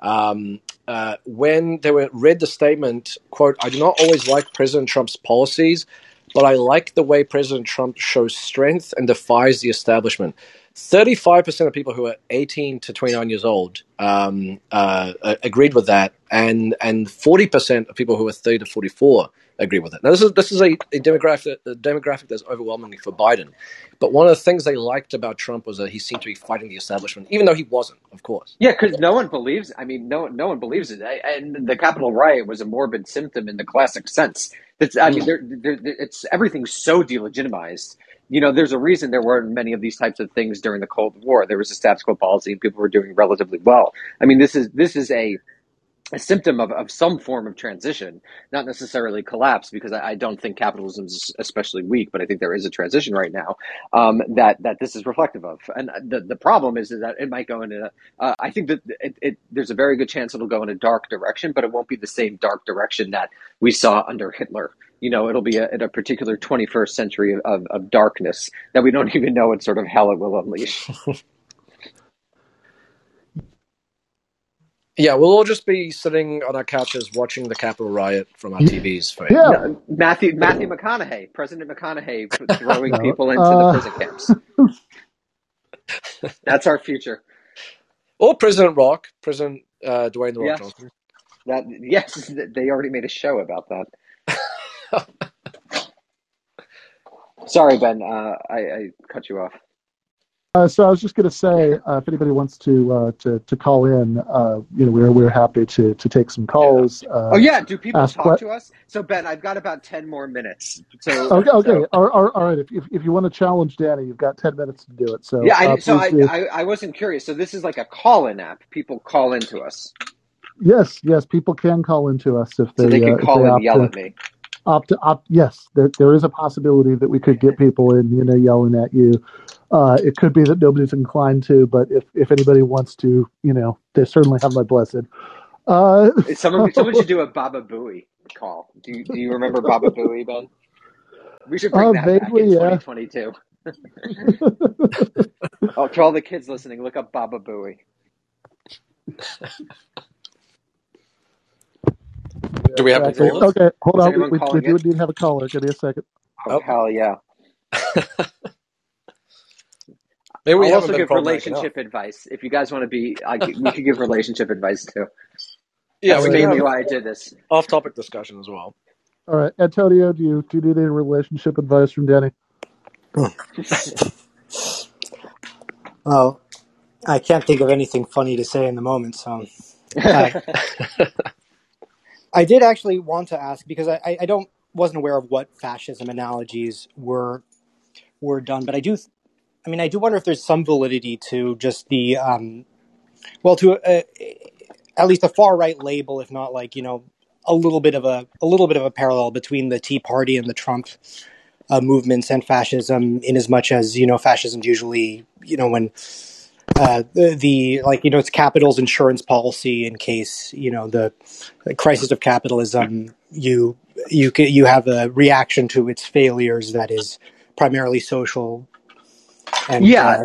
um, uh, when they were read the statement, quote, I do not always like President Trump's policies, but I like the way President Trump shows strength and defies the establishment. 35% of people who are 18 to 29 years old um, uh, agreed with that, and and 40% of people who are 30 to 44 agree with it. Now, this is this is a, a demographic a demographic that's overwhelmingly for Biden, but one of the things they liked about Trump was that he seemed to be fighting the establishment, even though he wasn't, of course. Yeah, because no one believes. I mean, no no one believes it. And the Capitol riot was a morbid symptom in the classic sense. It's, I mean, they're, they're, it's everything's so delegitimized you know, there's a reason there weren't many of these types of things during the Cold War. There was a status quo policy, and people were doing relatively well. I mean, this is this is a a symptom of, of some form of transition, not necessarily collapse, because I, I don't think capitalism is especially weak, but I think there is a transition right now um, that that this is reflective of. And the the problem is, is that it might go in a. Uh, I think that it, it, there's a very good chance it'll go in a dark direction, but it won't be the same dark direction that we saw under Hitler. You know, it'll be a, in a particular 21st century of, of darkness that we don't even know what sort of hell it will unleash. Yeah, we'll all just be sitting on our couches watching the Capitol riot from our TVs. For Yeah. No, Matthew Matthew McConaughey, President McConaughey, throwing No. people into Uh, the prison camps. That's our future. Or President Rock, President uh, Dwayne the Rock Yes, Johnson. that yes, they already made a show about that. Sorry, Ben, uh, I, I cut you off. Uh, so I was just going to say, uh, if anybody wants to uh, to to call in, uh, you know, we're we're happy to to take some calls. Uh, Oh yeah, do people talk que- to us? So Ben, I've got about ten more minutes. So Okay, okay, so all, all, all right. If, if if you want to challenge Danny, you've got ten minutes to do it. So yeah, I so I. I I wasn't curious. So this is like a call-in app. People call into us, Yes, yes, people can call into us if so they they uh, can call they and yell to at me. Opt opt. Yes, there there is a possibility that we could get people in, you know, yelling at you. Uh, it could be that nobody's inclined to, but if if anybody wants to, you know, they certainly have my blessing. Uh, Someone someone should do a Baba Booey call. Do you, do you remember Baba Booey, Ben? We should bring uh, that back in vaguely, yeah. 2022. Oh, to all the kids listening, look up Baba Booey. Do we have any Exactly. callers? Okay, hold Is on. We, we, we do in? need to have a caller. Give me a second. Oh Oh, hell yeah! maybe we I'll also give problematic enough. relationship advice if you guys want to be. I, we could give relationship advice too. Yeah, That's we can mainly have why I did this. off-topic discussion as well. All right, Antonio, do you do you need any relationship advice from Danny? Well, I can't think of anything funny to say in the moment, so uh, I did actually want to ask because I, I don't wasn't aware of what fascism analogies were were done, but I do. I mean, I do wonder if there's some validity to just the um, well, to a, at least a far right label, if not like you know a little bit of a a little bit of a parallel between the Tea Party and the Trump uh, movements and fascism, in as much as you know fascism usually you know when uh, the, the like you know it's capital's insurance policy in case you know the, the crisis of capitalism you you you have a reaction to its failures that is primarily social and Yeah, uh,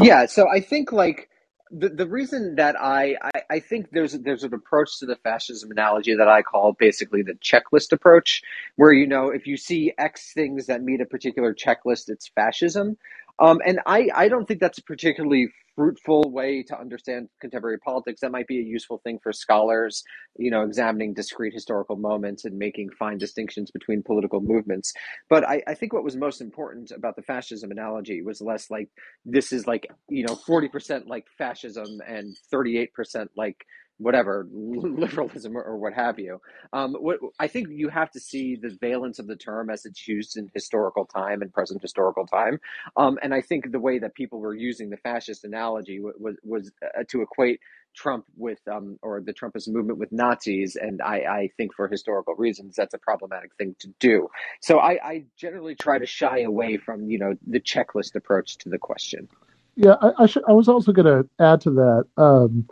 yeah. So I think like the the reason that I, I I think there's there's an approach to the fascism analogy that I call basically the checklist approach, where you know if you see X things that meet a particular checklist, it's fascism. Um, and I, I don't think that's a particularly fruitful way to understand contemporary politics. That might be a useful thing for scholars, you know, examining discrete historical moments and making fine distinctions between political movements. But I, I think what was most important about the fascism analogy was less like this is like, you know, 40% like fascism and 38% like whatever liberalism or, what have you. Um, what I think you have to see the valence of the term as it's used in historical time and present historical time. Um, and I think the way that people were using the fascist analogy was was, was uh, to equate Trump with um, or the Trumpist movement with Nazis, and I, I think for historical reasons that's a problematic thing to do. So I, I generally try to shy away from you know the checklist approach to the question. Yeah, I, I should. I was also going to add to that. Um,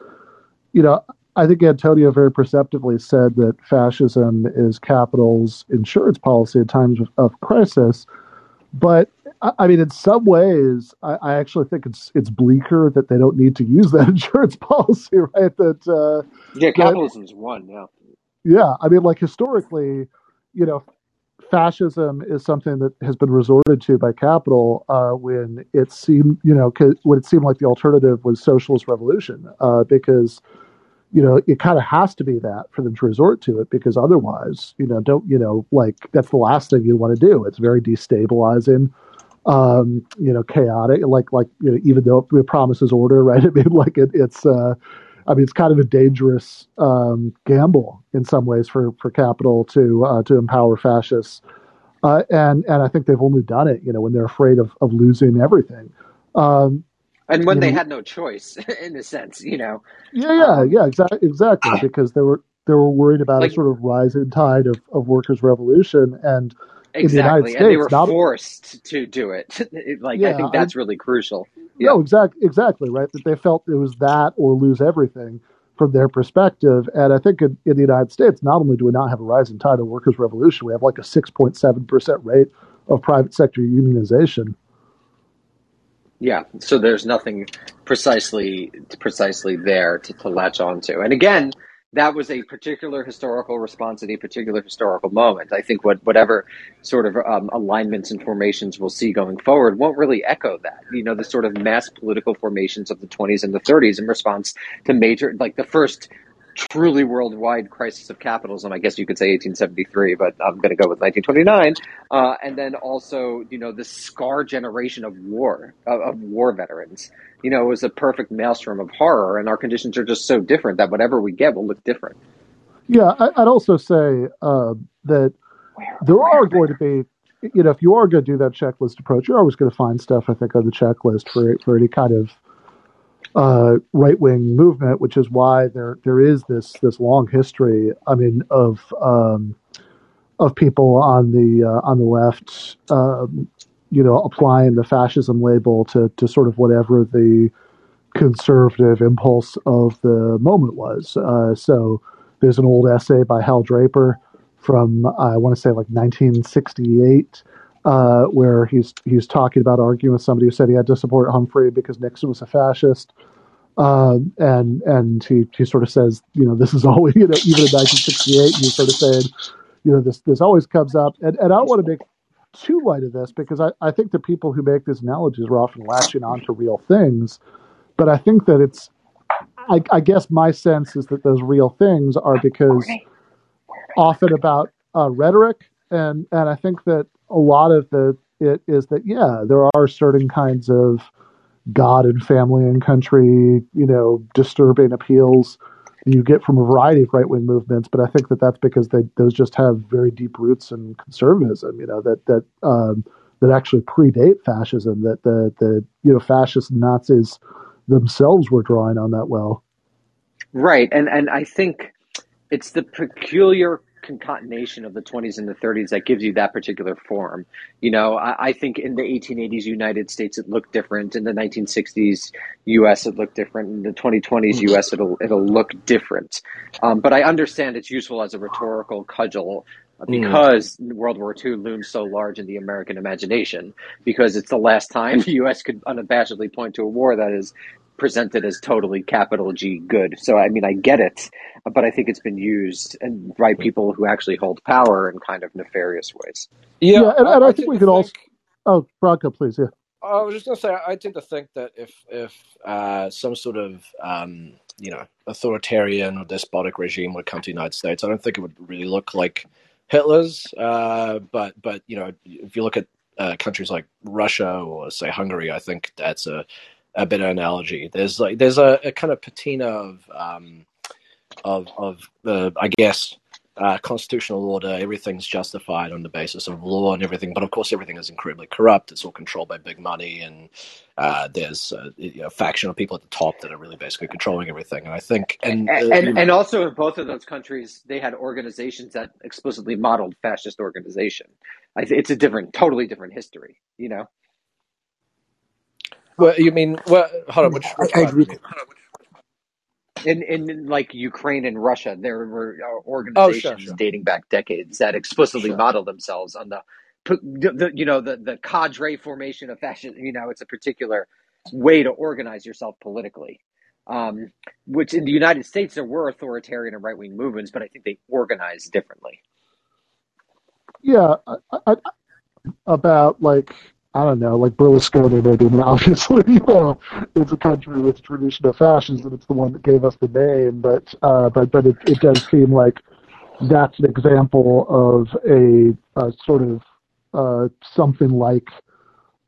you know, I think Antonio very perceptively said that fascism is capital's insurance policy in times of, of crisis. But I mean, in some ways, I, I, actually think it's it's bleaker that they don't need to use that insurance policy, right? That uh, yeah, capitalism's won Yeah, yeah. I mean, like historically, you know, fascism is something that has been resorted to by capital uh, when it seemed, you know, when it seemed like the alternative was socialist revolution, uh, because you know it kind of has to be that for them to resort to it, because otherwise, you know, don't you know, like that's the last thing you want to do. It's very destabilizing. Um, you know, chaotic, like like you know, even though it promises order, right? I mean, like it, it's uh, I mean, it's kind of a dangerous um, gamble in some ways for for capital to uh, to empower fascists, uh, and and I think they've only done it, you know, when they're afraid of of losing everything. Um, and when they know, had no choice, in a sense, you know. Yeah, yeah, um, yeah, exactly, exactly, because they were they were worried about like, a sort of rising tide of, of workers' revolution, and exactly, the and they were not, forced to do it. like yeah, I think that's I, really crucial. Yeah. No, exactly, exactly right. That they felt it was that or lose everything from their perspective. And I think in, in the United States, not only do we not have a rising tide of workers' revolution, we have like a six point seven percent rate of private sector unionization. Yeah, so there's nothing precisely precisely there to, to latch onto. And again, that was a particular historical response at a particular historical moment. I think what whatever sort of um, alignments and formations we'll see going forward won't really echo that. You know, the sort of mass political formations of the 20s and the 30s in response to major, like the first truly worldwide crisis of capitalism. I guess you could say 1873, but I'm going to go with 1929. Uh, and then also, you know, the scar generation of war, of, of war veterans. You know, it was a perfect maelstrom of horror, and our conditions are just so different that whatever we get will look different. Yeah, I'd also say uh, that where, there where, are going to be you know, if you are going to do that checklist approach, you're always going to find stuff, I think, on the checklist for for any kind of uh, right wing movement, which is why there there is this this long history. I mean, of um, of people on the uh, on the left, um, you know, applying the fascism label to to sort of whatever the conservative impulse of the moment was. Uh, so there's an old essay by Hal Draper from I want to say like 1968. Uh, where he's he's talking about arguing with somebody who said he had to support Humphrey because Nixon was a fascist, um, and and he, he sort of says, you know, this is always, you know, even in 1968, he's sort of saying, you know, this this always comes up, and, and I don't want to make too light of this because I, I think the people who make these analogies are often latching on to real things, but I think that it's, I, I guess my sense is that those real things are because often about uh, rhetoric, and and I think that a lot of the it is that yeah, there are certain kinds of God and family and country, you know, disturbing appeals you get from a variety of right wing movements. But I think that that's because they those just have very deep roots in conservatism. You know that that um, that actually predate fascism. That the the you know fascist Nazis themselves were drawing on that well. Right, and and I think it's the peculiar concatenation of the 20s and the 30s that gives you that particular form. You know, I, I, think in the 1880s United States it looked different. In the 1960s U.S. it looked different. In the 2020s U.S. it'll it'll look different. Um, but I understand it's useful as a rhetorical cudgel mm. because mm. World War II looms so large in the American imagination. Because it's the last time the U.S. could unabashedly point to a war that is presented as totally capital G good. So I mean, I get it, but I think it's been used by people who actually hold power in kind of nefarious ways. Yeah, yeah and, and I, I, think we could also. Oh, Branko, please, yeah. I was just going to say, I tend to think that if if uh, some sort of um, you know authoritarian or despotic regime would come to the United States, I don't think it would really look like Hitler's. Uh, but but you know, if you look at uh, countries like Russia or say Hungary, I think that's a a better analogy. There's like there's a, a kind of patina of um, of of the I guess uh, constitutional order. Everything's justified on the basis of law and everything, but of course everything is incredibly corrupt. It's all controlled by big money, and uh, there's a, a, faction of people at the top that are really basically controlling everything. And I think, and and, uh, and, and also in both of those countries, they had organizations that explicitly modeled fascist organization. it's a different, totally different history, you know. Well, you mean well? Hold on, which, which I, I agree. in in like Ukraine and Russia, there were uh, Oh, sure, organizations sure, dating back decades that explicitly sure. model themselves on the, the, the you know the the cadre formation of fascism. You know, it's a particular way to organize yourself politically. Um, which in the United States there were authoritarian and right wing movements, but I think they organized differently. Yeah, I, I, about like I don't know, like Berlusconi maybe. Mean, obviously, you know, it's a country with a tradition of fascism. It's the one that gave us the name, but uh, but but it, it does seem like that's an example of a, a sort of uh, something like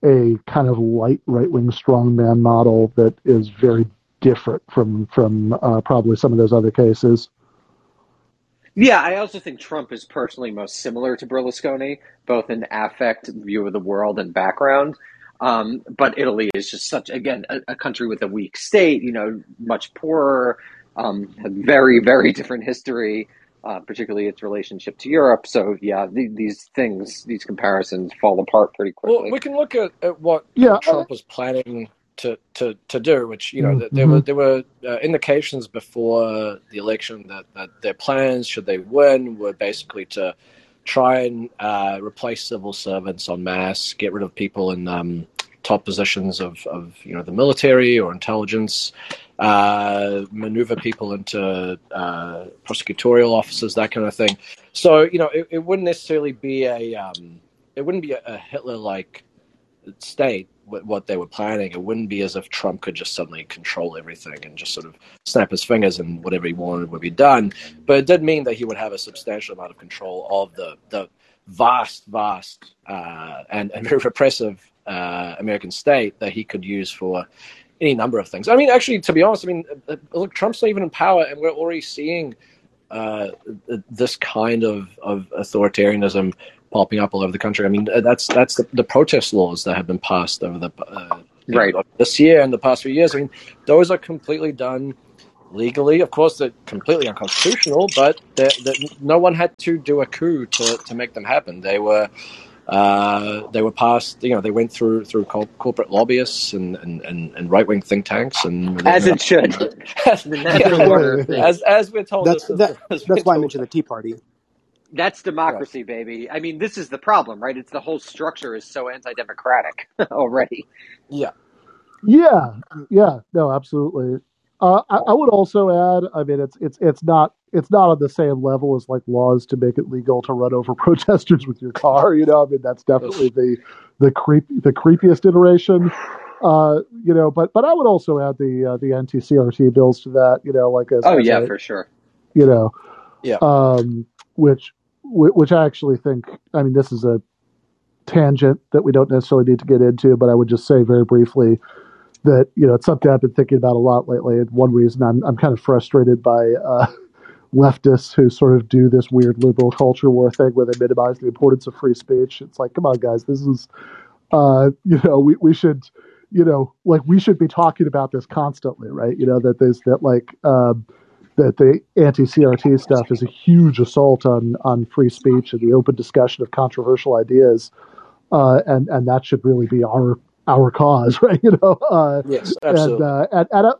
a kind of light right wing strongman model that is very different from from uh, probably some of those other cases. Yeah, I also think Trump is personally most similar to Berlusconi, both in affect, view of the world, and background. Um, but Italy is just such, again, a, a country with a weak state, you know, much poorer, um, had very, very different history, uh, particularly its relationship to Europe. So, yeah, the, these things, these comparisons fall apart pretty quickly. Well, quickly. we can look at, at what Yeah, uh, Trump was planning to, to, to do, which you know mm, th- there were mhm. there were uh, indications before the election that, that their plans, should they win, were basically to try and uh, replace civil servants en masse, get rid of people in um, top positions of, of you know the military or intelligence, uh, maneuver people into uh, prosecutorial offices, that kind of thing. So you know it, it wouldn't necessarily be a um, it wouldn't be a, a Hitler like state what, they were planning. It wouldn't be as if Trump could just suddenly control everything and just sort of snap his fingers and whatever he wanted would be done. But it did mean that he would have a substantial amount of control of the the vast, vast uh, and, and very repressive uh, American state that he could use for any number of things. I mean, actually, to be honest, I mean, uh, look, Trump's not even in power, and we're already seeing uh, this kind of, of authoritarianism popping up all over the country. I mean, that's that's the, the protest laws that have been passed over the uh, you know, Right. this year and the past few years. I mean, those are completely done legally. Of course, they're completely unconstitutional, but they're, they're, no one had to do a coup to, to make them happen. They were uh, they were passed. You know, they went through through cor- corporate lobbyists and and, and, and right wing think tanks, and As it should. as, The natural order as as we're told, That's this that. as That's why I mentioned the Tea Party. That's democracy, baby. I mean, this is the problem, right? It's the whole structure is so anti-democratic already. Yeah, Yeah, yeah, no, absolutely. Uh, I, I would also add. I mean, it's it's it's not it's not on the same level as like laws to make it legal to run over protesters with your car. You know, I mean, that's definitely the the creep the creepiest iteration. Uh, you know, but but I would also add the uh, the anti-CRT bills to that. You know, like as, Oh as yeah, a for sure. you know, yeah. um, which whi- which I actually think. I mean, this is a tangent that we don't necessarily need to get into, but I would just say very briefly that you know it's something I've been thinking about a lot lately. And one reason I'm I'm kind of frustrated by uh, leftists who sort of do this weird liberal culture war thing where they minimize the importance of free speech. It's like, come on, guys, this is uh, you know we we should you know like we should be talking about this constantly, right? You know that there's that like. Um, that the anti-CRT stuff is a huge assault on on free speech and the open discussion of controversial ideas, uh, and and that should really be our our cause, right? You know, uh, Yes, and absolutely. uh, and, and I,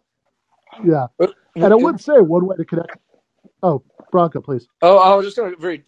yeah, But- and I would say one way to connect. Oh, Branko, please. Oh, I was just going to very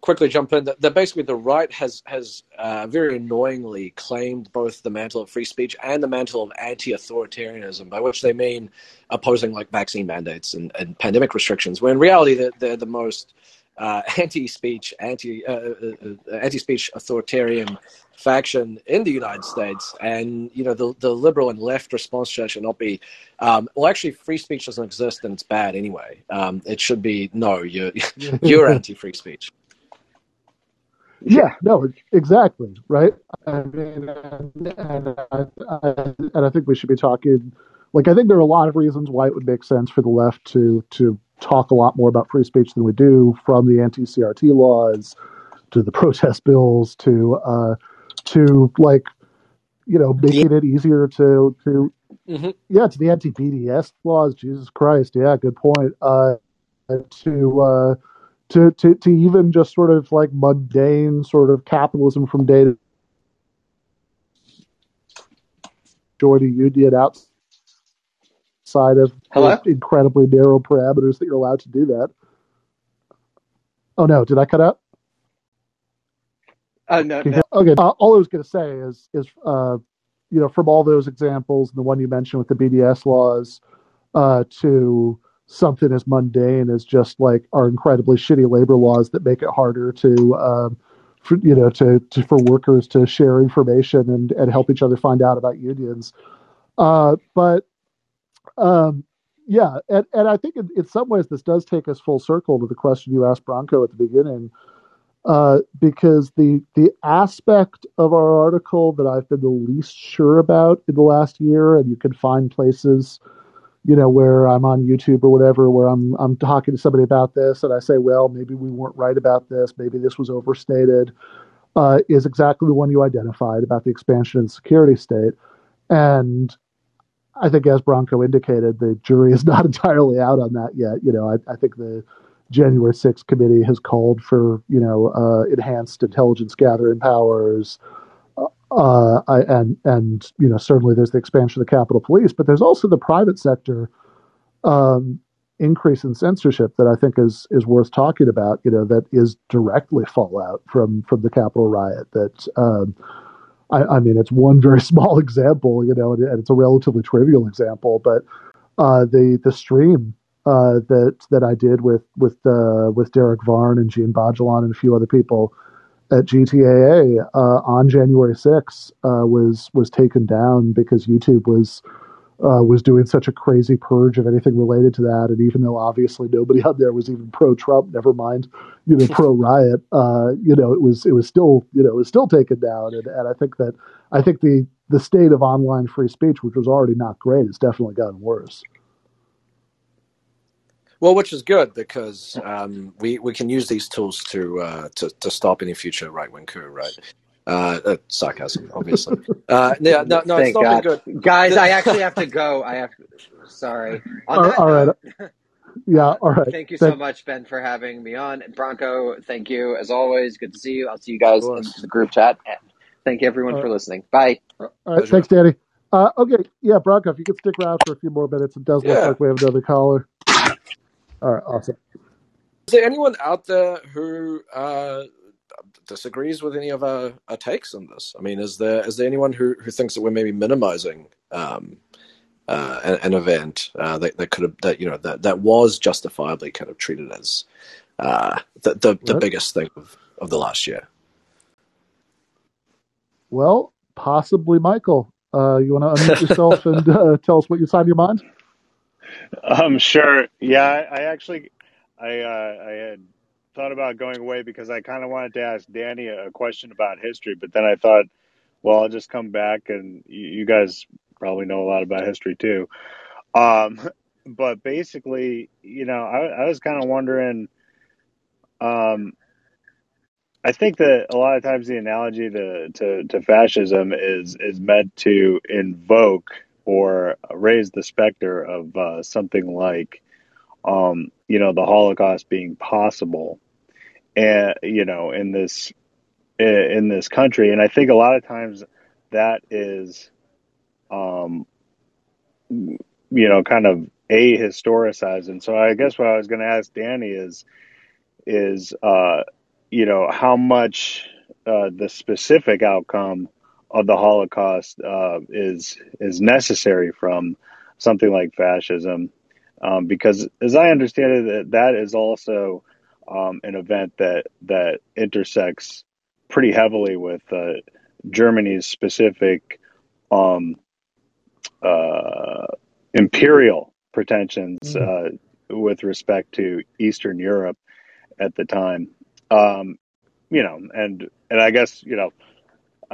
quickly jump in that, that basically the right has has uh, very annoyingly claimed both the mantle of free speech and the mantle of anti-authoritarianism, by which they mean opposing like vaccine mandates and, and pandemic restrictions. When in reality, they're, they're the most uh, anti-speech, anti uh, uh, uh, anti-speech authoritarian faction in the United States, and you know the the liberal and left response to that should not be, um, well, actually, free speech doesn't exist and it's bad anyway. Um, it should be no, you're you're anti-free speech. Yeah, no, exactly, right? I mean, and, and, I, I, and I think we should be talking. Like, I think there are a lot of reasons why it would make sense for the left to to talk a lot more about free speech than we do, from the anti-CRT laws to the protest bills to uh, to like you know making it easier to to hmm yeah to the anti-BDS laws. Jesus Christ, yeah, good point. Uh, to uh, to to to even just sort of like mundane sort of capitalism from day to a union out outside of Hello? incredibly narrow parameters that you're allowed to do that. Oh no, did I cut out? Uh, no, no. Okay, uh, all I was going to say is, is uh, you know, from all those examples, and the one you mentioned with the BDS laws, uh, to something as mundane as just like our incredibly shitty labor laws that make it harder to, um, for, you know, to, to for workers to share information and and help each other find out about unions. Uh, but um, yeah, and, and I think in, in some ways this does take us full circle to the question you asked Branko at the beginning, uh, because the the aspect of our article that I've been the least sure about in the last year, and you can find places, you know, where I'm on YouTube or whatever, where I'm I'm talking to somebody about this, and I say, well, maybe we weren't right about this, maybe this was overstated, uh, is exactly the one you identified about the expansion the security state, and I think, as Branko indicated, the jury is not entirely out on that yet. You know, I, I think the January 6th committee has called for, you know, uh, enhanced intelligence gathering powers. Uh, I, and, and, you know, certainly there's the expansion of the Capitol Police, but there's also the private sector um, increase in censorship that I think is, is worth talking about, you know, that is directly fallout from, from the Capitol riot that, um, I, I mean, it's one very small example, you know, and, it's a relatively trivial example, but uh, the the stream uh, that that I did with with uh, with Derek Varn and Djene Bajalan and a few other people at GTAA uh, on January 6th uh, was was taken down because YouTube was uh, was doing such a crazy purge of anything related to that, and even though obviously nobody out there was even pro Trump, never mind, you know, pro riot, uh, you know, it was it was still you know it was still taken down, and, and I think that I think the the state of online free speech, which was already not great, has definitely gotten worse. Well, which is good because um, we we can use these tools to uh, to to stop any future right wing coup, right? Uh, uh, sarcasm, obviously. Uh, yeah, no, no, it's Thank not God. been good. Guys, I actually have to go. I have sorry. On All- that all right. Yeah, all right. Thank you so much, Ben, for having me on. And Branko, thank you as always. Good to see you. I'll see you guys in the group chat. And thank you everyone All for right. listening. Bye. All right, Pleasure. thanks, Danny. Uh, okay, yeah, Branko, if you could stick around for a few more minutes, it does look like we have another caller. All right, awesome. Is there anyone out there who uh, disagrees with any of our, our takes on this? I mean, is there is there anyone who, who thinks that we're maybe minimizing um, uh, an, an event uh, that, that could have that you know that, that was justifiably kind of treated as uh, the the, the biggest thing of, of the last year? Well, possibly Michael. Uh, you want to unmute yourself and uh, tell us what you on your mind? Um, sure. Yeah, I, I actually, I, uh, I had thought about going away because I kind of wanted to ask Danny a, question about history, but then I thought, well, I'll just come back and you guys probably know a lot about history too. Um, but basically, you know, I, I was kind of wondering, um, I think that a lot of times the analogy to, to, to fascism is is meant to invoke or raise the specter of uh, something like, um, you know, the Holocaust being possible, and you know, in this in this country, and I think a lot of times that is, um, you know, kind of a historicized. And so I guess what I was going to ask Danny is, is uh, you know, how much uh, the specific outcome of the Holocaust uh, is is necessary from something like fascism, um, because as I understand it, that, that is also um, an event that that intersects pretty heavily with uh, Germany's specific um, uh, imperial pretensions uh, with respect to Eastern Europe at the time. Um, you know, and and I guess you know,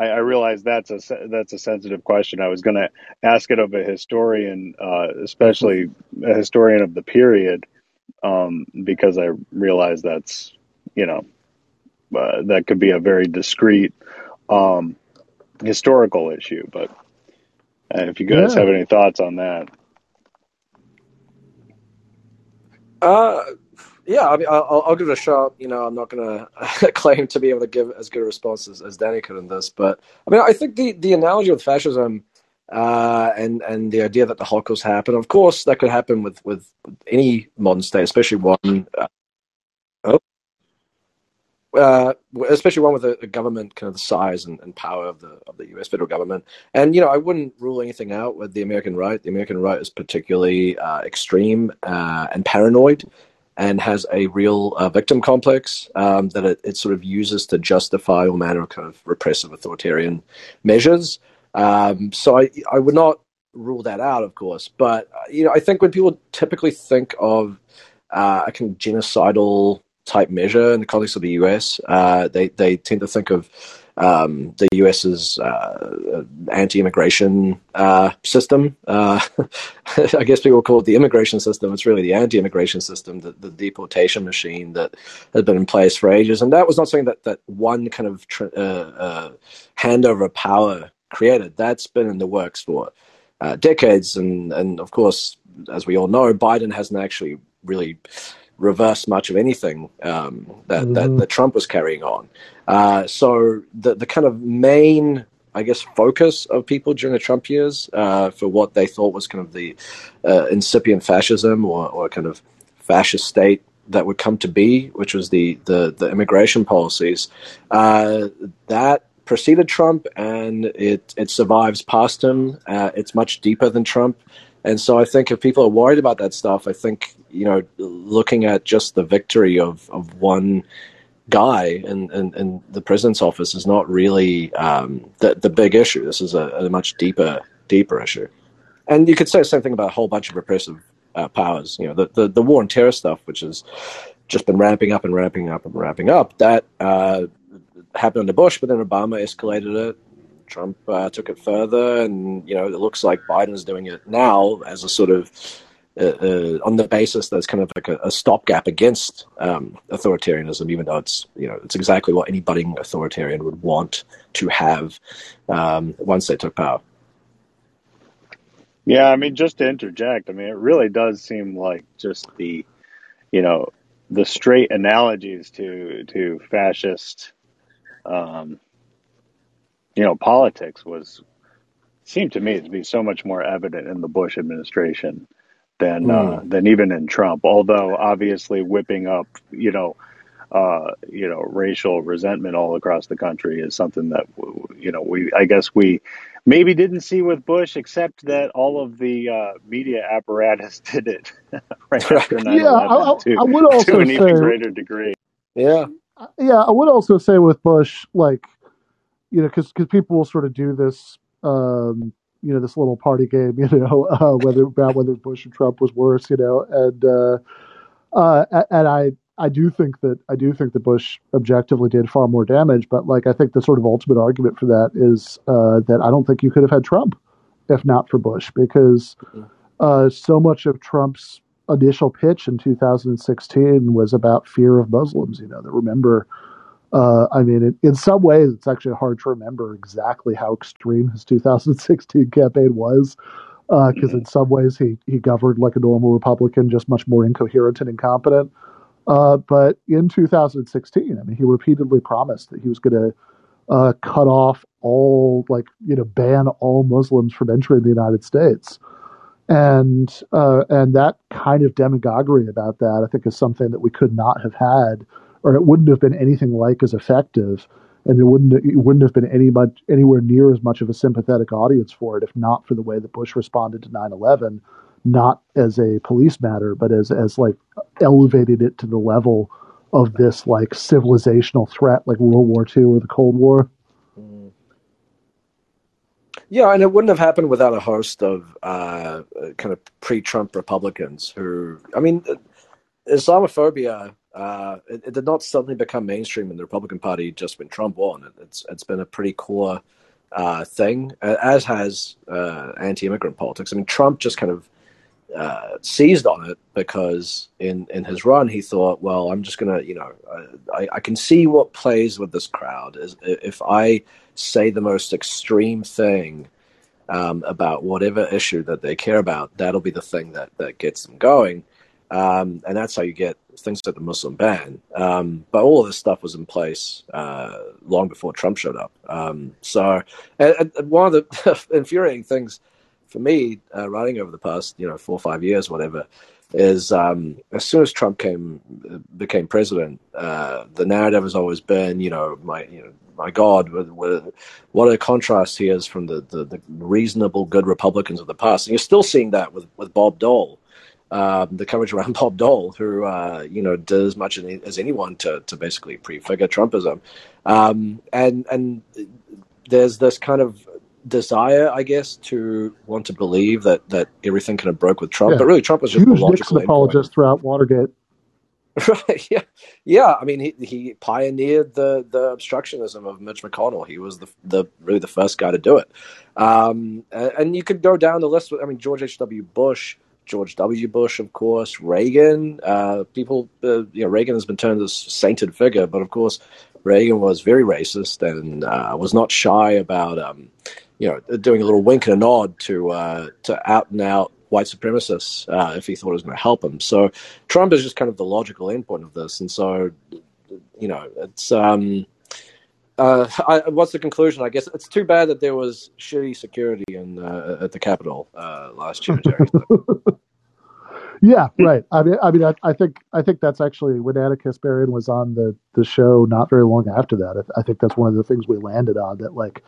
I, I realize that's a that's a sensitive question. I was going to ask it of a historian, uh, especially a historian of the period, um, because I realize that's you know uh, that could be a very discrete um, historical issue. But uh, if you guys Yeah. have any thoughts on that, Uh, yeah, I mean, I'll, I'll give it a shot. You know, I'm not going to claim to be able to give as good a response as, as Danny could in this, but I mean, I think the, the analogy with fascism uh, and and the idea that the Holocaust happened. Of course, that could happen with with any modern state, especially one. Uh, oh, uh, especially one with a, a, government kind of the size and, and, power of the of the U.S. federal government. And you know, I wouldn't rule anything out with the American right. The American right is particularly uh, extreme uh, and paranoid, and has a real uh, victim complex um, that it, it, sort of uses to justify all manner of kind of repressive authoritarian measures. Um, so I I would not rule that out, of course. But uh, you know, I think when people typically think of uh, a kind of genocidal type measure in the context of the US, uh, they they tend to think of um, the US's uh, anti-immigration uh, system. Uh, I guess people call it the immigration system. It's really the anti-immigration system, the, the, deportation machine that has been in place for ages. And that was not something that that one kind of tr- handover of power created. That's been in the works for uh, decades, and and of course, as we all know, Biden hasn't actually really reversed much of anything um, that, mm-hmm. that, that Trump was carrying on. Uh, so the the kind of main I guess, focus of people during the Trump years uh, for what they thought was kind of the uh, incipient fascism or, or kind of fascist state that would come to be, which was the the, the immigration policies. Uh, that preceded Trump, and it it survives past him. Uh, it's much deeper than Trump, and so I think if people are worried about that stuff, I think you know looking at just the victory of of one guy in, in, in the president's office is not really um, the the big issue. This is a, a, much deeper deeper issue, and you could say the same thing about a whole bunch of repressive uh, powers. You know, the, the the war on terror stuff, which has just been ramping up and ramping up and ramping up. That uh, happened under Bush, but then Obama escalated it. Trump uh, took it further, and you know it looks like Biden's doing it now as a sort of uh, uh, on the basis that it's kind of like a, a stopgap against um, authoritarianism, even though it's you know it's exactly what any budding authoritarian would want to have um, once they took power. Yeah, I mean, just to interject, I mean, it really does seem like just the, you know, the straight analogies to to fascist um, you know, politics was seemed to me to be so much more evident in the Bush administration than mm. uh, hmm. than even in Trump. Although obviously whipping up, you know, uh, you know, racial resentment all across the country is something that you know we I guess we maybe didn't see with Bush, except that all of the uh, media apparatus did it right after 9/11 yeah, I, to, I would also to an say, even greater degree. Yeah, yeah, I would also say with Bush, like, you know, because because people will sort of do this, um, you know, this little party game, you know, uh, whether about whether Bush or Trump was worse, you know, and uh, uh, and I I do think that I do think that Bush objectively did far more damage, but like I think the sort of ultimate argument for that is uh, that I don't think you could have had Trump if not for Bush, because uh, so much of Trump's initial pitch in 2016 was about fear of Muslims. You know, that remember, uh, I mean, it, in some ways, it's actually hard to remember exactly how extreme his 2016 campaign was, because uh, mm-hmm. in some ways he he governed like a normal Republican, just much more incoherent and incompetent. Uh, but in 2016, I mean, he repeatedly promised that he was going to uh, cut off all, like, you know, ban all Muslims from entering the United States and uh, and that kind of demagoguery about that, I think, is something that we could not have had, or it wouldn't have been anything like as effective, and there wouldn't it wouldn't have been any much anywhere near as much of a sympathetic audience for it if not for the way that Bush responded to 9/11, not as a police matter, but as as like elevated it to the level of this like civilizational threat, like World War II or the Cold War. Yeah, and it wouldn't have happened without a host of uh, kind of pre-Trump Republicans who, I mean, Islamophobia. Uh, it, it, did not suddenly become mainstream in the Republican Party just when Trump won. It, it's it's been a pretty core uh, thing, as has uh, anti-immigrant politics. I mean, Trump just kind of uh, seized on it because in in his run he thought, well, I'm just gonna, you know, I, I can see what plays with this crowd is if I say the most extreme thing um, about whatever issue that they care about, that'll be the thing that, that gets them going. Um, and that's how you get things like the Muslim ban. Um, but all of this stuff was in place uh, long before Trump showed up. Um, so, and, and one of the infuriating things for me, uh, running over the past you know four or five years, whatever, is um, as soon as Trump came became president, uh, the narrative has always been, you know, my you know, my God, what, what a contrast he is from the, the, the, reasonable, good Republicans of the past. And you're still seeing that with, with Bob Dole. Um, the coverage around Bob Dole, who uh, you know did as much as anyone to to basically prefigure Trumpism, um, and and there's this kind of desire, I guess, to want to believe that that everything kind of broke with Trump. Yeah. But really, Trump was just a huge Nixon apologist throughout Watergate. Right. Yeah. Yeah. I mean, he he pioneered the the obstructionism of Mitch McConnell. He was the the really the first guy to do it. Um, and, and you could go down the list. With, I mean, George H. W. Bush. George W. Bush, of course, Reagan. Uh, people, uh, you know, Reagan has been termed as sainted figure, but of course, Reagan was very racist and uh, was not shy about, um, you know, doing a little wink and a nod to uh, to out and out white supremacists uh, if he thought it was going to help him. So Trump is just kind of the logical endpoint of this, and so you know, it's. Um, uh, I, what's the conclusion? I guess it's too bad that there was shitty security in uh, at the Capitol uh, last year, yeah, right. I mean, I mean, I, I, think I think that's actually when Ana Kasparian was on the the show not very long after that. I, I think that's one of the things we landed on that like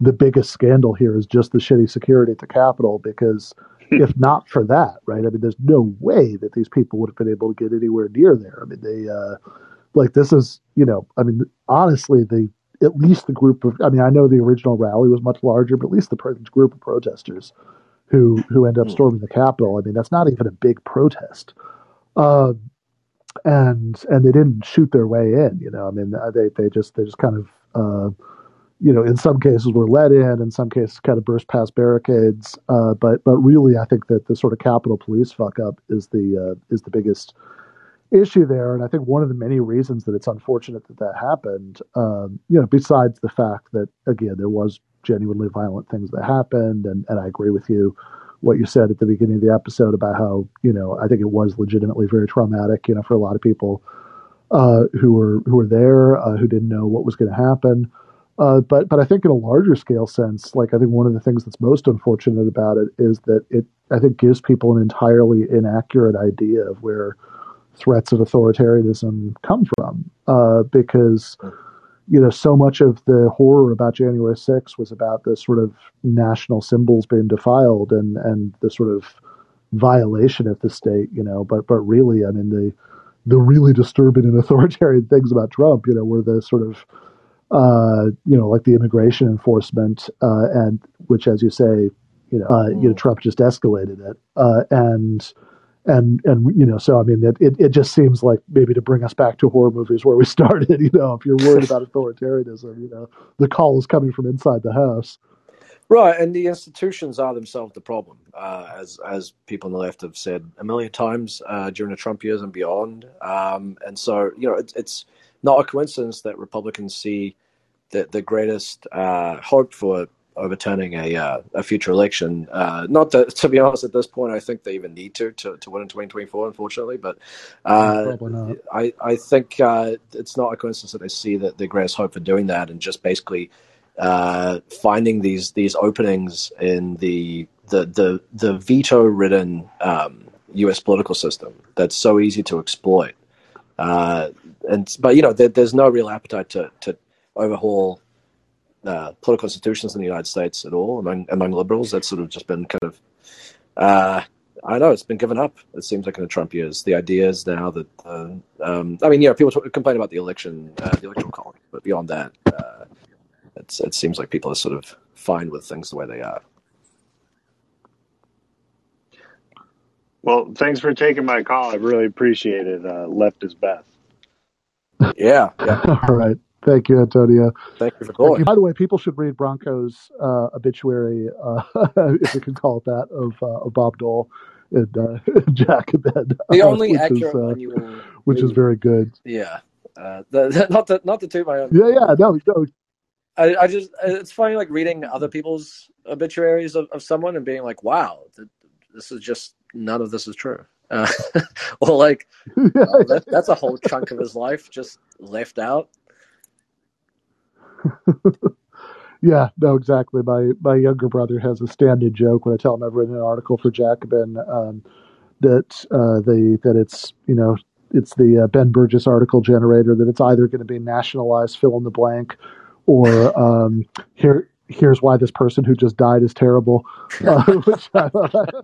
the biggest scandal here is just the shitty security at the Capitol because if not for that, right? I mean, there's no way that these people would have been able to get anywhere near there. I mean, they uh, like this is you know, I mean, honestly, the at least the group of I mean, I know the original rally was much larger, but at least the group of protesters who who end up hmm. storming the Capitol. I mean, that's not even a big protest. Uh, and and they didn't shoot their way in. You know, I mean, they they just they just kind of uh, you know, in some cases were let in, in some cases kind of burst past barricades. Uh, but but really, I think that the sort of Capitol Police fuck up is the uh, is the biggest issue there. And I think one of the many reasons that it's unfortunate that that happened, um, you know, besides the fact that again there was genuinely violent things that happened, and and I agree with you. What you said at the beginning of the episode about how you know I think it was legitimately very traumatic, you know, for a lot of people uh, who were who were there uh, who didn't know what was going to happen. Uh, but but I think in a larger scale sense, like I think one of the things that's most unfortunate about it is that it I think gives people an entirely inaccurate idea of where threats of authoritarianism come from. Uh, because you know so much of the horror about January 6th was about the sort of national symbols being defiled and and the sort of violation of the state. You know, but but really, I mean the the really disturbing and authoritarian things about Trump, you know, were the sort of uh, you know, like the immigration enforcement, uh, and which, as you say, you know, uh, you know, mm. Trump just escalated it, uh, and and and you know, so I mean, it, it it just seems like maybe to bring us back to horror movies where we started. You know, if you're worried about authoritarianism, you know, the call is coming from inside the house. Right, and the institutions are themselves the problem, uh, as as people on the left have said a million times uh, during the Trump years and beyond. Um, and so, you know, it, it's not a coincidence that Republicans see the, the greatest uh, hope for overturning a uh, a future election. Uh, not that, to be honest, at this point, I think they even need to to, to win in 2024, unfortunately. But uh, I I think uh, it's not a coincidence that they see that the greatest hope for doing that and just basically uh, finding these these openings in the the the, the veto ridden um, U.S. political system that's so easy to exploit. Uh, and but you know there, there's no real appetite to to overhaul uh, political institutions in the United States at all among among liberals. That's sort of just been kind of uh, I know it's been given up. It seems like in the Trump years, the ideas now that uh, um, I mean, yeah, people t- complain about the election, uh, the electoral college, but beyond that, uh, it seems like people are sort of fine with things the way they are. Well, thanks for taking my call. I really appreciate it. Uh, left is best. Yeah. yeah. All right. Thank you, Antonio. Thank you for calling. By the way, people should read Branko's uh, obituary, uh, if we can call it that, of, uh, of Bob Dole and uh, Jacobin. The only accurate is, uh, one you will which read. is very good. Yeah. Uh, the, the, not the not the two my own. Yeah, yeah, no, no. I, I just it's funny like reading other people's obituaries of, of someone and being like, wow, this is just none of this is true. uh, or like uh, that, that's a whole chunk of his life just left out. Yeah, no, exactly. My my younger brother has a standing joke when I tell him I've written an article for Jacobin um, that uh, the that it's you know it's the uh, Ben Burgis article generator that it's either going to be nationalized fill in the blank or um, here here's why this person who just died is terrible. Uh, I,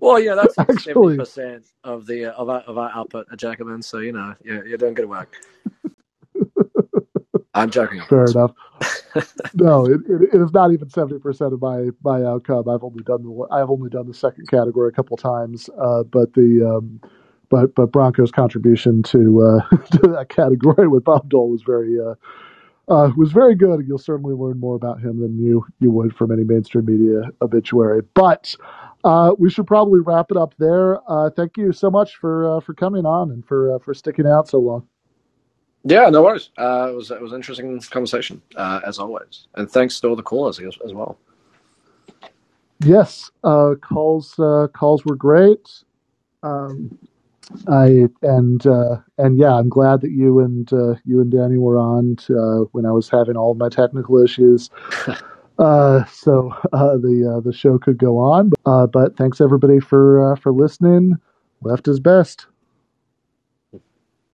Well, yeah, that's seventy percent of the of our, of our output at Jacobin. So you know, you're, you're doing good work. I'm joking, fair enough. No, it, it, it is not even seventy percent of my my outcome. I've only done the I've only done the second category a couple times, uh, but the um, but but Branko's contribution to uh, to that category with Bob Dole was very uh, uh, was very good. You'll certainly learn more about him than you you would from any mainstream media obituary. But uh, we should probably wrap it up there. Uh, thank you so much for uh, for coming on and for uh, for sticking out so long. Yeah, no worries. Uh, it was it was an interesting conversation uh, as always, and thanks to all the callers as, as well. Yes, uh, calls uh, calls were great. Um, I and uh, and yeah, I'm glad that you and uh, you and Danny were on to, uh, when I was having all my technical issues. Uh, so uh, the uh, the show could go on. Uh, but thanks everybody for uh, for listening. Left is best.